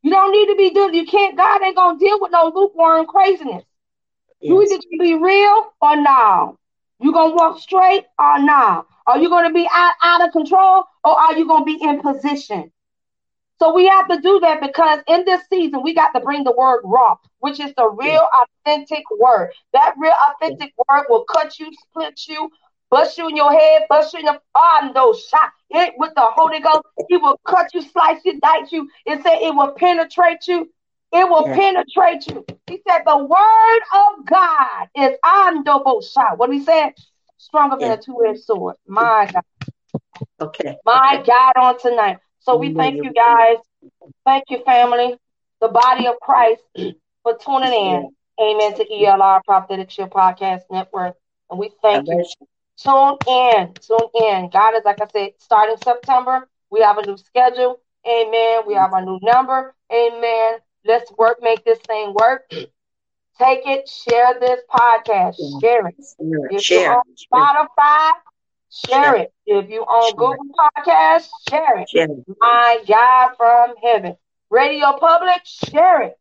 You don't need to be doing. You can't. God ain't gonna deal with no lukewarm craziness. You either gonna be real or no. You gonna walk straight or no. Are you gonna be out, out of control or are you gonna be in position? So we have to do that because in this season we got to bring the word raw, which is the real authentic word. That real authentic word will cut you, split you, bust you in your head, bust you in the arm. No shot it with the Holy Ghost. It will cut you, slice you, dice you. It said it will penetrate you. It will Yeah. penetrate you. He said the word of God is ah, andobo shot. What he said? Stronger than a two-edged sword. My God. Okay. My Okay. God on tonight. So we thank you guys. Thank you, family, the body of Christ, for tuning in. Amen to ELR Prophetic Shift Podcast Network. And we thank you. Tune in. Tune in. God is, like I said, starting September, we have a new schedule. Amen. We have a new number. Amen. Let's work, make this thing work. Take it, share this podcast, share it. Share. If Share. Spotify, share it. If you're on. Google Podcasts, share it. Share. My God from heaven. Radio Public, share it.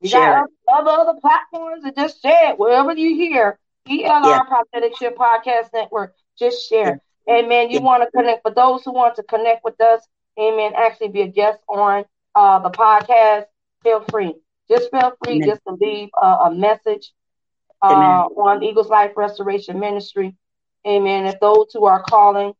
You Share got other other platforms and just share it wherever you hear. ELR Yeah. Prophetic Shift Podcast Network. Just share. it. Amen. You Yeah. want to connect for those who want to connect with us. Amen. Actually, be a guest on uh, the podcast. feel free. Just feel free Amen. just to leave a message uh, on Eagles Life Restoration Ministry. Amen. If those who are calling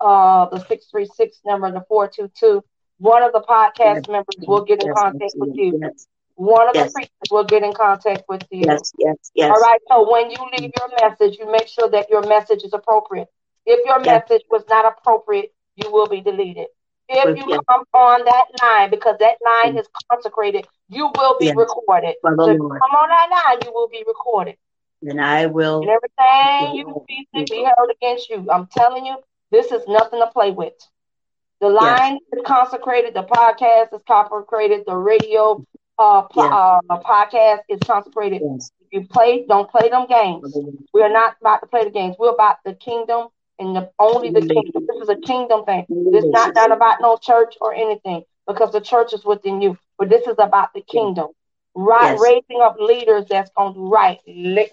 uh, the 636 number, the 422, one of the podcast yes. members will get in yes. contact with you. Yes. One of the preachers will get in contact with you. Yes, yes, yes. All right. So when you leave your message, you make sure that your message is appropriate. If your message was not appropriate, you will be deleted. If you come on that line, because that line is consecrated, you will be recorded. So if you come on that line, you will be recorded. And I will. And everything you be, be held against you. I'm telling you, this is nothing to play with. The line yes. is consecrated. The podcast is consecrated. The radio uh, po- uh podcast is consecrated. Yes. If you play, don't play them games. We are not about to play the games. We're about the kingdom and the, only the kingdom. This is a kingdom thing. This is not, not about no church or anything because the church is within you. But this is about the kingdom. Right, yes. raising up leaders that's going to right,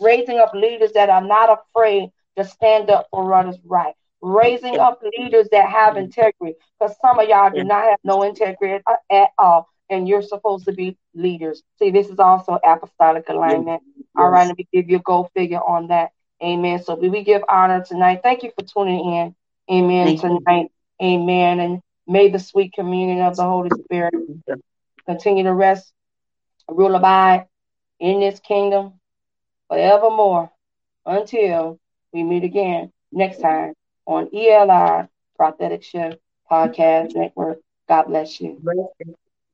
raising up leaders that are not afraid to stand up for what is right, raising up leaders that have mm-hmm. integrity. Because some of y'all do not have no integrity at all, and you're supposed to be leaders. See, this is also apostolic alignment. Yes. All right, let me give you a go figure on that. Amen. So we give honor tonight. Thank you for tuning in. Amen. Thank tonight. You. Amen. And may the sweet communion of the Holy Spirit continue to rest, rule, abide in this kingdom forevermore until we meet again next time on ELR Prophetic Shift Podcast Network. God bless you.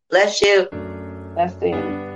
Bless you. Bless you.